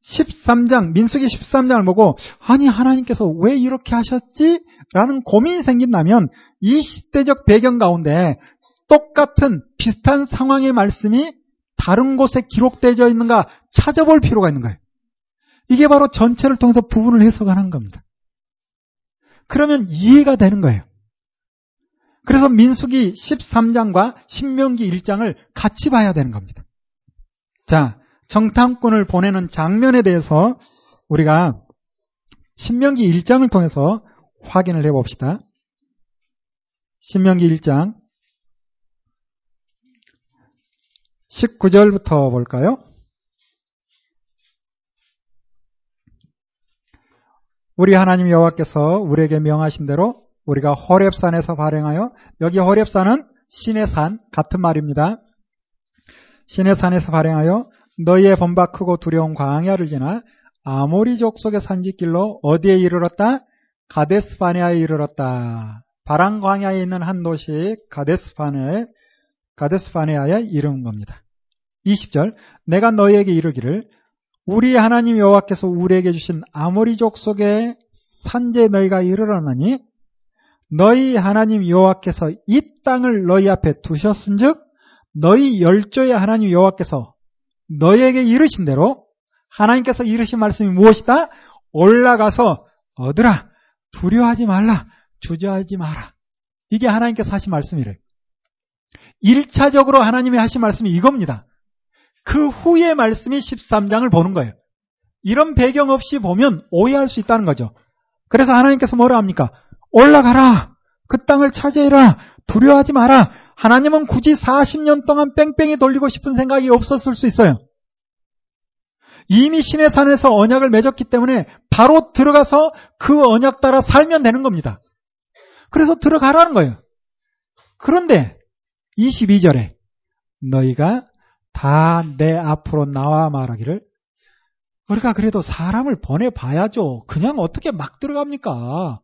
13장, 민수기 13장을 보고, 아니, 하나님께서 왜 이렇게 하셨지? 라는 고민이 생긴다면, 이 시대적 배경 가운데 똑같은 비슷한 상황의 말씀이 다른 곳에 기록되어 있는가 찾아볼 필요가 있는 거예요. 이게 바로 전체를 통해서 부분을 해석하는 겁니다. 그러면 이해가 되는 거예요. 그래서 민수기 13장과 신명기 1장을 같이 봐야 되는 겁니다. 자, 정탐꾼을 보내는 장면에 대해서 우리가 신명기 1장을 통해서 확인을 해 봅시다. 신명기 1장 19절부터 볼까요? 우리 하나님 여호와께서 우리에게 명하신 대로 우리가 호렙산에서 발행하여 여기 호렙산은 신의 산 같은 말입니다. 신의 산에서 발행하여 너희의 범박 크고 두려운 광야를 지나 아모리 족속의 산지길로 어디에 이르렀다? 가데스바네아에 이르렀다. 바람 광야에 있는 한 도시 가데스바네 가데스바네아에 이른 겁니다. 20절 내가 너희에게 이르기를 우리 하나님 여호와께서 우리에게 주신 아모리 족속의 산재 너희가 이르렀나니 너희 하나님 여호와께서 이 땅을 너희 앞에 두셨은즉 너희 열조의 하나님 여호와께서 너희에게 이르신 대로 하나님께서 이르신 말씀이 무엇이다? 올라가서 얻으라 두려워하지 말라 주저하지 마라 이게 하나님께서 하신 말씀이래요 1차적으로 하나님이 하신 말씀이 이겁니다 그 후의 말씀이 13장을 보는 거예요. 이런 배경 없이 보면 오해할 수 있다는 거죠. 그래서 하나님께서 뭐라 합니까? 올라가라. 그 땅을 차지해라. 두려워하지 마라. 하나님은 굳이 40년 동안 뺑뺑이 돌리고 싶은 생각이 없었을 수 있어요. 이미 신의 산에서 언약을 맺었기 때문에 바로 들어가서 그 언약 따라 살면 되는 겁니다. 그래서 들어가라는 거예요. 그런데 22절에 너희가 다 내 앞으로 나와 말하기를 우리가 그래도 사람을 보내봐야죠. 그냥 어떻게 막 들어갑니까?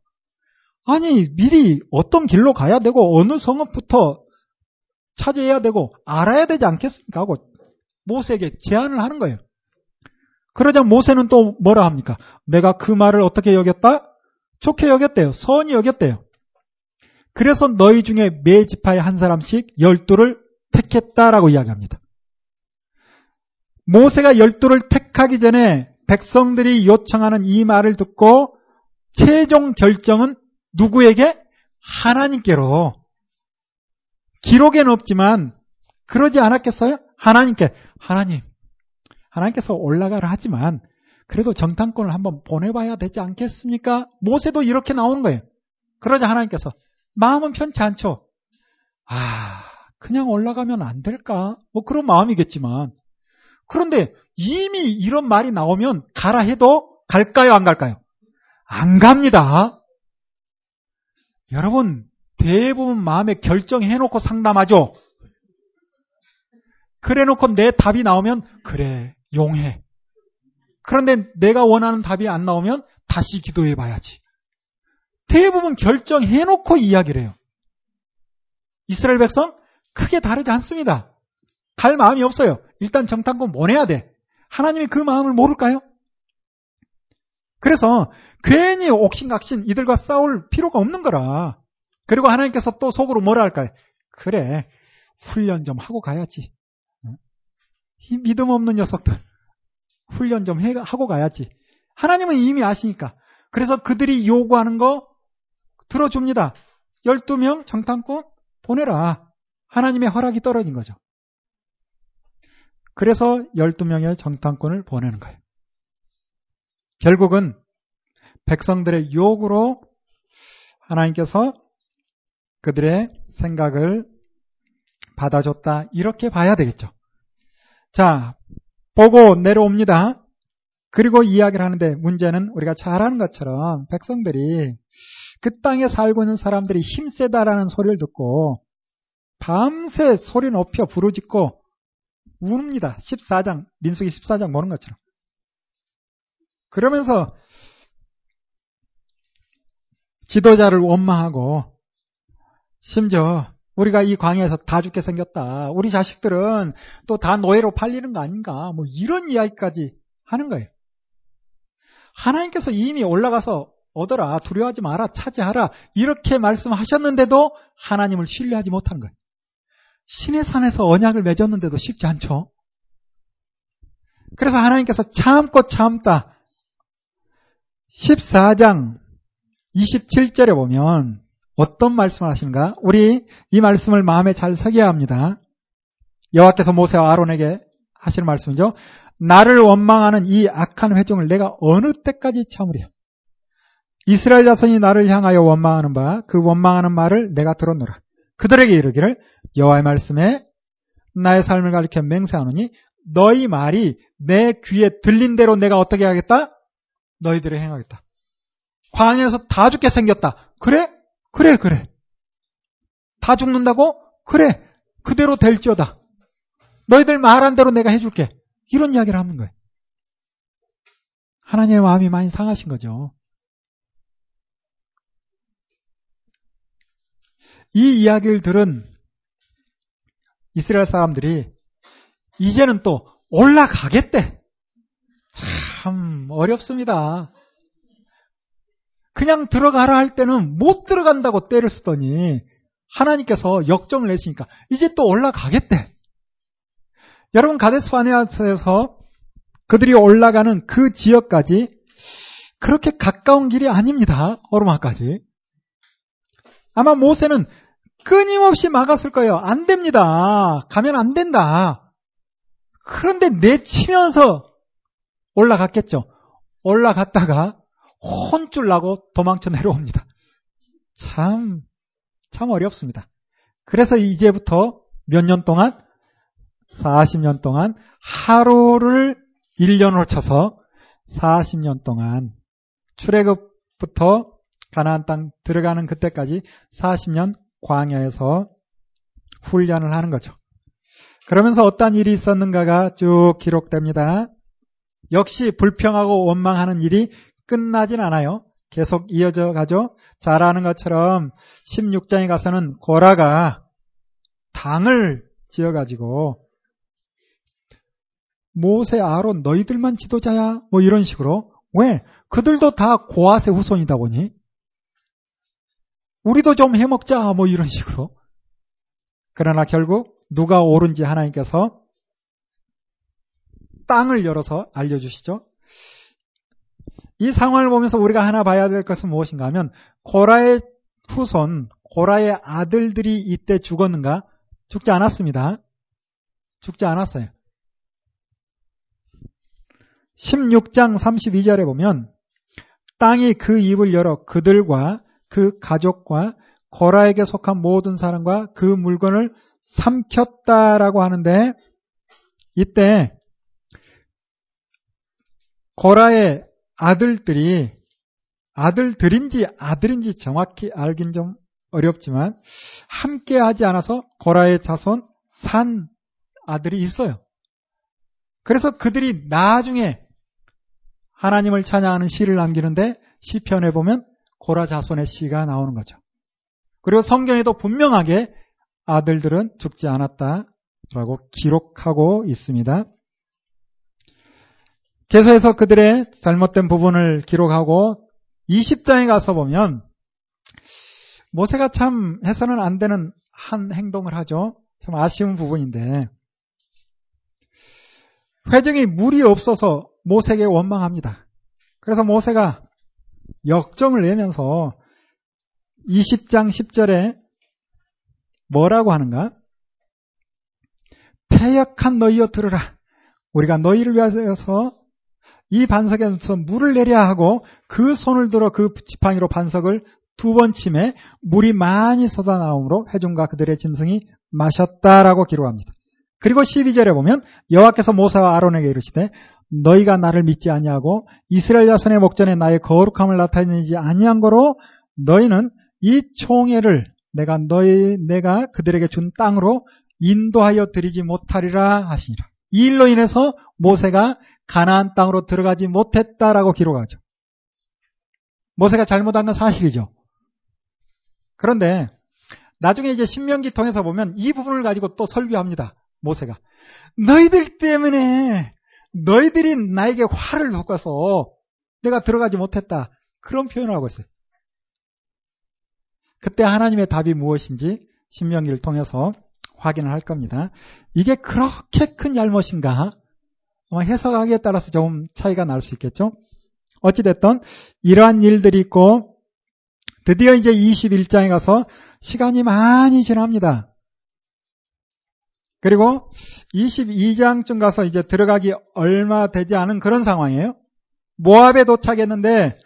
아니, 미리 어떤 길로 가야 되고, 어느 성읍부터 차지해야 되고, 알아야 되지 않겠습니까? 하고 모세에게 제안을 하는 거예요. 그러자 모세는 또 뭐라 합니까? 내가 그 말을 어떻게 여겼다? 좋게 여겼대요. 선이 여겼대요. 그래서 너희 중에 매 지파에 한 사람씩 열두를 택했다라고 이야기합니다. 모세가 열두를 택하기 전에 백성들이 요청하는 이 말을 듣고 최종 결정은 누구에게? 하나님께로. 기록에는 없지만 그러지 않았겠어요? 하나님께. 하나님. 하나님께서 올라가라 하지만 그래도 정탐권을 한번 보내봐야 되지 않겠습니까? 모세도 이렇게 나오는 거예요. 그러자 하나님께서 마음은 편치 않죠. 아, 그냥 올라가면 안 될까? 뭐 그런 마음이겠지만 그런데 이미 이런 말이 나오면 가라 해도 갈까요? 안 갈까요? 안 갑니다. 여러분, 대부분 마음에 결정해놓고 상담하죠? 그래 놓고 내 답이 나오면, 그래, 용해. 그런데 내가 원하는 답이 안 나오면 다시 기도해 봐야지. 대부분 결정해놓고 이야기를 해요. 이스라엘 백성 크게 다르지 않습니다. 갈 마음이 없어요. 일단 정탐권 보내야 돼. 하나님이 그 마음을 모를까요? 그래서 괜히 옥신각신 이들과 싸울 필요가 없는 거라. 그리고 하나님께서 또 속으로 뭐라 할까요? 그래, 훈련 좀 하고 가야지. 이 믿음 없는 녀석들. 훈련 좀 해, 하고 가야지. 하나님은 이미 아시니까. 그래서 그들이 요구하는 거 들어줍니다. 12명 정탐꾼 보내라. 하나님의 허락이 떨어진 거죠. 그래서 12명의 정탐꾼을 보내는 거예요. 결국은 백성들의 요구로 하나님께서 그들의 생각을 받아줬다. 이렇게 봐야 되겠죠. 자, 보고 내려옵니다. 그리고 이야기를 하는데 문제는 우리가 잘 아는 것처럼 백성들이 그 땅에 살고 있는 사람들이 힘세다라는 소리를 듣고 밤새 소리 높여 부르짖고 우는니다 14장, 민수기 14장 보는 것처럼. 그러면서 지도자를 원망하고 심지어 우리가 이 광야에서 다 죽게 생겼다. 우리 자식들은 또 다 노예로 팔리는 거 아닌가. 뭐 이런 이야기까지 하는 거예요. 하나님께서 이미 올라가서 얻어라, 두려워하지 마라, 차지하라. 이렇게 말씀하셨는데도 하나님을 신뢰하지 못한 거예요. 신의 산에서 언약을 맺었는데도 쉽지 않죠. 그래서 하나님께서 참고 참다. 14장 27절에 보면 어떤 말씀을 하시는가? 우리 이 말씀을 마음에 잘 새겨야 합니다. 여호와께서 모세와 아론에게 하시는 말씀이죠. 나를 원망하는 이 악한 회중을 내가 어느 때까지 참으랴? 이스라엘 자손이 나를 향하여 원망하는 바 그 원망하는 말을 내가 들었노라. 그들에게 이르기를 여호와의 말씀에 나의 삶을 가리켜 맹세하노니 너희 말이 내 귀에 들린 대로 내가 어떻게 하겠다? 너희들을 행하겠다. 광야에서 다 죽게 생겼다. 그래? 그래, 그래. 다 죽는다고? 그래. 그대로 될지어다. 너희들 말한 대로 내가 해줄게. 이런 이야기를 하는 거예요. 하나님의 마음이 많이 상하신 거죠. 이 이야기를 들은 이스라엘 사람들이 이제는 또 올라가겠대. 참 어렵습니다. 그냥 들어가라 할 때는 못 들어간다고 때를 쓰더니 하나님께서 역정을 내시니까 이제 또 올라가겠대. 여러분 가데스 바네아스에서 그들이 올라가는 그 지역까지 그렇게 가까운 길이 아닙니다. 오르마까지. 아마 모세는 끊임없이 막았을 거예요. 안 됩니다. 가면 안 된다. 그런데 내치면서 올라갔겠죠. 올라갔다가 혼쭐 나고 도망쳐 내려옵니다. 참, 참 어렵습니다. 그래서 이제부터 몇 년 동안? 40년 동안 하루를 1년으로 쳐서 40년 동안 출애굽부터 가나안 땅 들어가는 그때까지 40년 광야에서 훈련을 하는 거죠. 그러면서 어떤 일이 있었는가가 쭉 기록됩니다. 역시 불평하고 원망하는 일이 끝나진 않아요. 계속 이어져 가죠. 잘 아는 것처럼 16장에 가서는 고라가 당을 지어가지고 모세, 아론 너희들만 지도자야 뭐 이런 식으로 왜? 그들도 다 고아세 후손이다 보니 우리도 좀 해먹자 뭐 이런 식으로 그러나 결국 누가 옳은지 하나님께서 땅을 열어서 알려주시죠. 이 상황을 보면서 우리가 하나 봐야 될 것은 무엇인가 하면 고라의 후손, 고라의 아들들이 이때 죽었는가? 죽지 않았습니다. 죽지 않았어요. 16장 32절에 보면 땅이 그 입을 열어 그들과 그 가족과 고라에게 속한 모든 사람과 그 물건을 삼켰다라고 하는데 이때 고라의 아들들이 아들들인지 아들인지 정확히 알긴 좀 어렵지만 함께 하지 않아서 고라의 자손 산 아들이 있어요. 그래서 그들이 나중에 하나님을 찬양하는 시를 남기는데 시편에 보면 고라 자손의 시가 나오는 거죠. 그리고 성경에도 분명하게 아들들은 죽지 않았다라고 기록하고 있습니다. 계속해서 그들의 잘못된 부분을 기록하고 20장에 가서 보면 모세가 참 해서는 안 되는 한 행동을 하죠. 참 아쉬운 부분인데 회중이 물이 없어서 모세에게 원망합니다. 그래서 모세가 역정을 내면서 20장 10절에 뭐라고 하는가? 패역한 너희여 들으라. 우리가 너희를 위하여서 이 반석에서 물을 내려 하고 그 손을 들어 그 지팡이로 반석을 두 번 침에 물이 많이 쏟아 나오므로 회중과 그들의 짐승이 마셨다라고 기록합니다. 그리고 12절에 보면 여호와께서 모세와 아론에게 이르시되 너희가 나를 믿지 아니하고 이스라엘 자손의 목전에 나의 거룩함을 나타내지 아니한 거로 너희는 이 총회를 내가 너희 내가 그들에게 준 땅으로 인도하여 드리지 못하리라 하시니라. 이 일로 인해서 모세가 가나안 땅으로 들어가지 못했다라고 기록하죠. 모세가 잘못한 건 사실이죠. 그런데 나중에 이제 신명기 통해서 보면 이 부분을 가지고 또 설교합니다. 모세가 너희들 때문에 너희들이 나에게 화를 돋궈서 내가 들어가지 못했다. 그런 표현을 하고 있어요. 그때 하나님의 답이 무엇인지 신명기를 통해서 확인을 할 겁니다. 이게 그렇게 큰 잘못인가? 해석하기에 따라서 조금 차이가 날 수 있겠죠? 어찌됐든 이러한 일들이 있고 드디어 이제 21장에 가서 시간이 많이 지납니다. 그리고 22장쯤 가서 이제 들어가기 얼마 되지 않은 그런 상황이에요. 모압에 도착했는데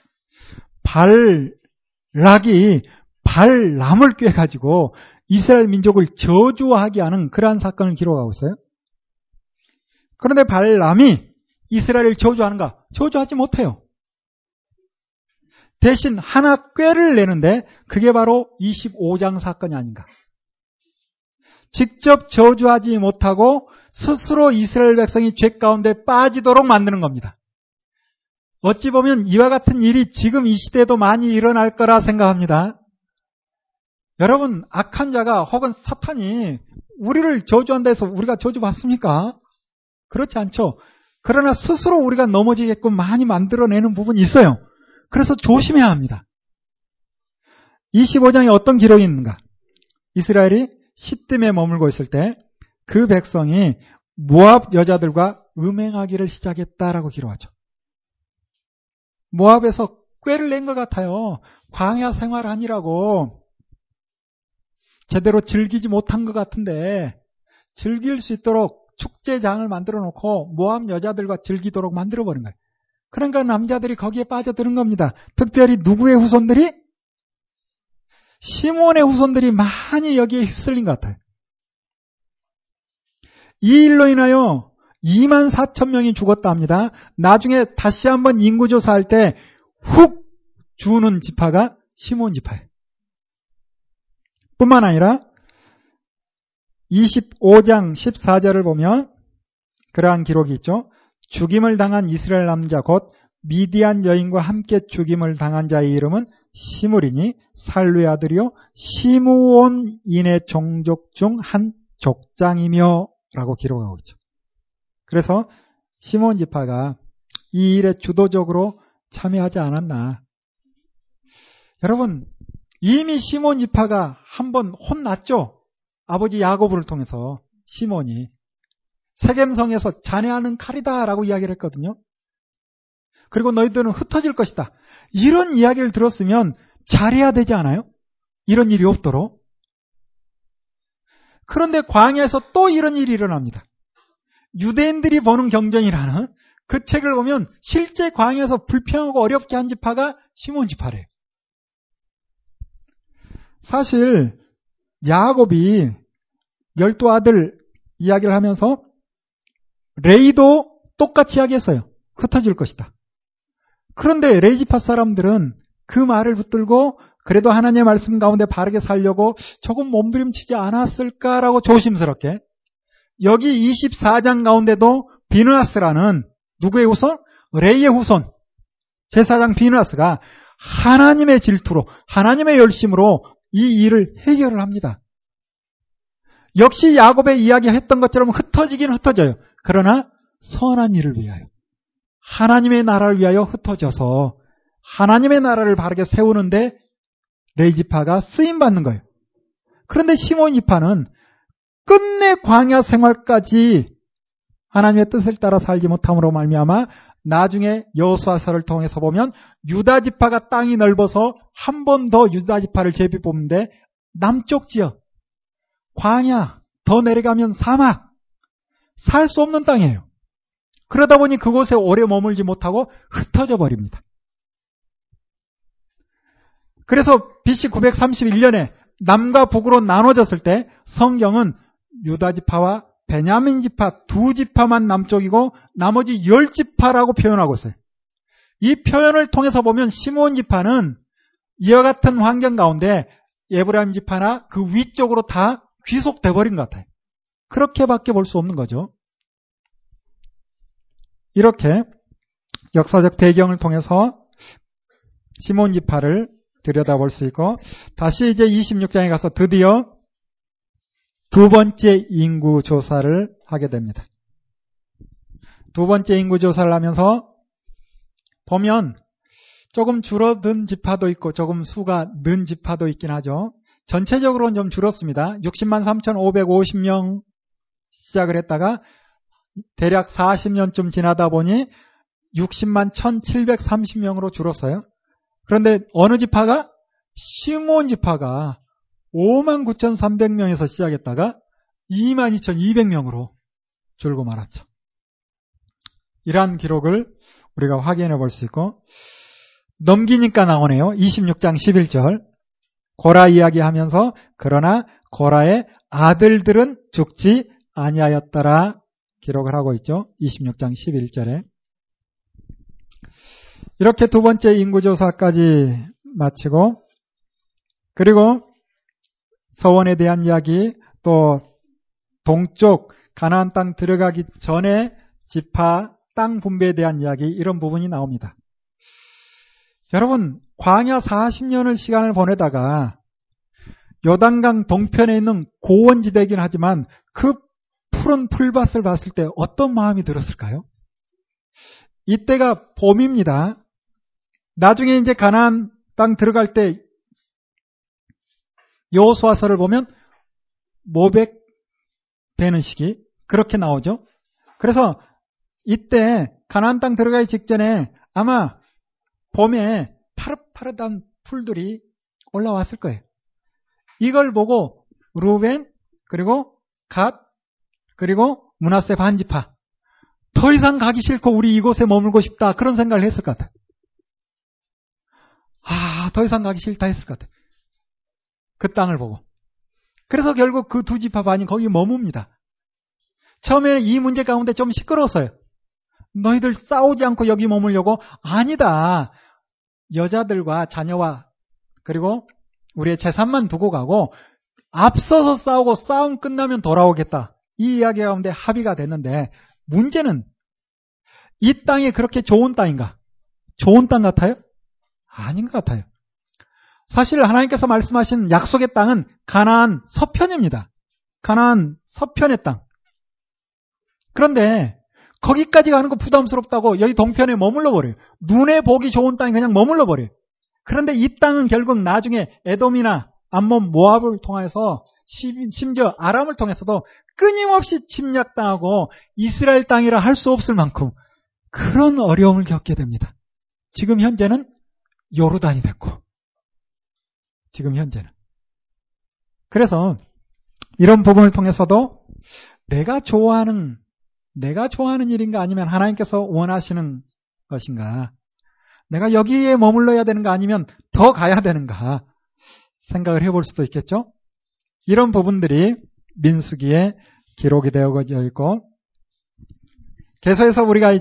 발락이 발람을 꿰가지고 이스라엘 민족을 저주하게 하는 그러한 사건을 기록하고 있어요. 그런데 발람이 이스라엘을 저주하는가? 저주하지 못해요. 대신 하나 꾀를 내는데 그게 바로 25장 사건이 아닌가. 직접 저주하지 못하고 스스로 이스라엘 백성이 죄 가운데 빠지도록 만드는 겁니다. 어찌 보면 이와 같은 일이 지금 이 시대에도 많이 일어날 거라 생각합니다. 여러분, 악한 자가 혹은 사탄이 우리를 저주한다 해서 우리가 저주받습니까? 그렇지 않죠. 그러나 스스로 우리가 넘어지게끔 많이 만들어내는 부분이 있어요. 그래서 조심해야 합니다. 25장에 어떤 기록이 있는가? 이스라엘이 시뜸에 머물고 있을 때 그 백성이 모압 여자들과 음행하기를 시작했다라고 기록하죠. 모압에서 꾀를 낸 것 같아요. 광야 생활하니라고 제대로 즐기지 못한 것 같은데 즐길 수 있도록 축제장을 만들어 놓고 모함 여자들과 즐기도록 만들어 버린 거예요. 그러니까 남자들이 거기에 빠져드는 겁니다. 특별히 누구의 후손들이? 시몬의 후손들이 많이 여기에 휩쓸린 것 같아요. 이 일로 인하여 2만 4천 명이 죽었다 합니다. 나중에 다시 한번 인구조사할 때 훅 주는 지파가 시몬 지파예요. 뿐만 아니라 25장 14절을 보면 그러한 기록이 있죠. 죽임을 당한 이스라엘 남자 곧 미디안 여인과 함께 죽임을 당한 자의 이름은 시므리니 살루의 아들이요 시므온인의 종족 중 한 족장이며 라고 기록하고 있죠. 그래서 시몬 지파가 이 일에 주도적으로 참여하지 않았나. 여러분 이미 시몬 지파가 한 번 혼났죠. 아버지 야고보를 통해서 시몬이 세겜성에서 자네하는 칼이다라고 이야기를 했거든요. 그리고 너희들은 흩어질 것이다. 이런 이야기를 들었으면 잘해야 되지 않아요? 이런 일이 없도록. 그런데 광야에서 또 이런 일이 일어납니다. 유대인들이 보는 경전이라는 그 책을 보면 실제 광야에서 불평하고 어렵게 한 지파가 시몬 지파래요. 사실 야곱이 열두 아들 이야기를 하면서 레이도 똑같이 이야기했어요. 흩어질 것이다. 그런데 레이지파 사람들은 그 말을 붙들고 그래도 하나님의 말씀 가운데 바르게 살려고 조금 몸부림치지 않았을까라고 조심스럽게 여기 24장 가운데도 비누아스라는 누구의 후손? 레이의 후손 제사장 비누아스가 하나님의 질투로 하나님의 열심으로 이 일을 해결을 합니다. 역시 야곱의 이야기했던 것처럼 흩어지긴 흩어져요. 그러나 선한 일을 위하여 하나님의 나라를 위하여 흩어져서 하나님의 나라를 바르게 세우는데 레이지파가 쓰임 받는 거예요. 그런데 시몬 이파는 끝내 광야 생활까지 하나님의 뜻을 따라 살지 못함으로 말미암아 나중에 여호수아서를 통해서 보면 유다 지파가 땅이 넓어서 한 번 더 유다 지파를 제비 뽑는데 남쪽 지역 광야 더 내려가면 사막 살 수 없는 땅이에요. 그러다 보니 그곳에 오래 머물지 못하고 흩어져 버립니다. 그래서 BC 931년에 남과 북으로 나눠졌을 때 성경은 유다 지파와 베냐민 지파 두 지파만 남쪽이고 나머지 열 지파라고 표현하고 있어요. 이 표현을 통해서 보면 시몬 지파는 이와 같은 환경 가운데 예브라임 지파나 그 위쪽으로 다 귀속돼 버린 것 같아요. 그렇게밖에 볼 수 없는 거죠. 이렇게 역사적 배경을 통해서 시몬 지파를 들여다볼 수 있고 다시 이제 26장에 가서 드디어 두 번째 인구 조사를 하게 됩니다. 두 번째 인구 조사를 하면서 보면 조금 줄어든 지파도 있고 조금 수가 는 지파도 있긴 하죠. 전체적으로는 좀 줄었습니다. 60만 3,550명 시작을 했다가 대략 40년쯤 지나다 보니 60만 1,730명으로 줄었어요. 그런데 어느 지파가? 시몬 지파가 5만 9,300명에서 시작했다가 2만 2,200명으로 줄고 말았죠. 이러한 기록을 우리가 확인해 볼 수 있고 넘기니까 나오네요. 26장 11절 고라 이야기하면서 그러나 고라의 아들들은 죽지 아니하였더라 기록을 하고 있죠. 26장 11절에 이렇게 두 번째 인구조사까지 마치고 그리고 서원에 대한 이야기 또 동쪽 가나안 땅 들어가기 전에 지파 땅 분배에 대한 이야기 이런 부분이 나옵니다. 여러분 광야 40년을 시간을 보내다가 요단강 동편에 있는 고원지대이긴 하지만 그 푸른 풀밭을 봤을 때 어떤 마음이 들었을까요? 이때가 봄입니다. 나중에 이제 가나안 땅 들어갈 때 여호수아서를 보면 모백 되는 시기 그렇게 나오죠. 그래서 이때 가나안 땅 들어가기 직전에 아마 봄에 파릇파릇한 풀들이 올라왔을 거예요. 이걸 보고 루벤 그리고 갓 그리고 문하세 반지파 더 이상 가기 싫고 우리 이곳에 머물고 싶다 그런 생각을 했을 것 같아요. 아, 더 이상 가기 싫다 했을 것 같아요. 그 땅을 보고. 그래서 결국 그 두 지파 반이 거기 머뭅니다. 처음에는 이 문제 가운데 좀 시끄러웠어요. 너희들 싸우지 않고 여기 머물려고? 아니다. 여자들과 자녀와 그리고 우리의 재산만 두고 가고 앞서서 싸우고 싸움 끝나면 돌아오겠다. 이 이야기 가운데 합의가 됐는데 문제는 이 땅이 그렇게 좋은 땅인가? 좋은 땅 같아요? 아닌 것 같아요. 사실 하나님께서 말씀하신 약속의 땅은 가나안 서편입니다. 가나안 서편의 땅. 그런데 거기까지 가는 거 부담스럽다고 여기 동편에 머물러 버려요. 눈에 보기 좋은 땅이 그냥 머물러 버려요. 그런데 이 땅은 결국 나중에 에돔이나 암몬 모압을 통해서 심지어 아람을 통해서도 끊임없이 침략당하고 이스라엘 땅이라 할 수 없을 만큼 그런 어려움을 겪게 됩니다. 지금 현재는 요르단이 됐고 지금 현재는 그래서 이런 부분을 통해서도 내가 좋아하는 내가 좋아하는 일인가 아니면 하나님께서 원하시는 것인가 내가 여기에 머물러야 되는가 아니면 더 가야 되는가 생각을 해볼 수도 있겠죠. 이런 부분들이 민수기에 기록이 되어져 있고 계속해서 우리가 이제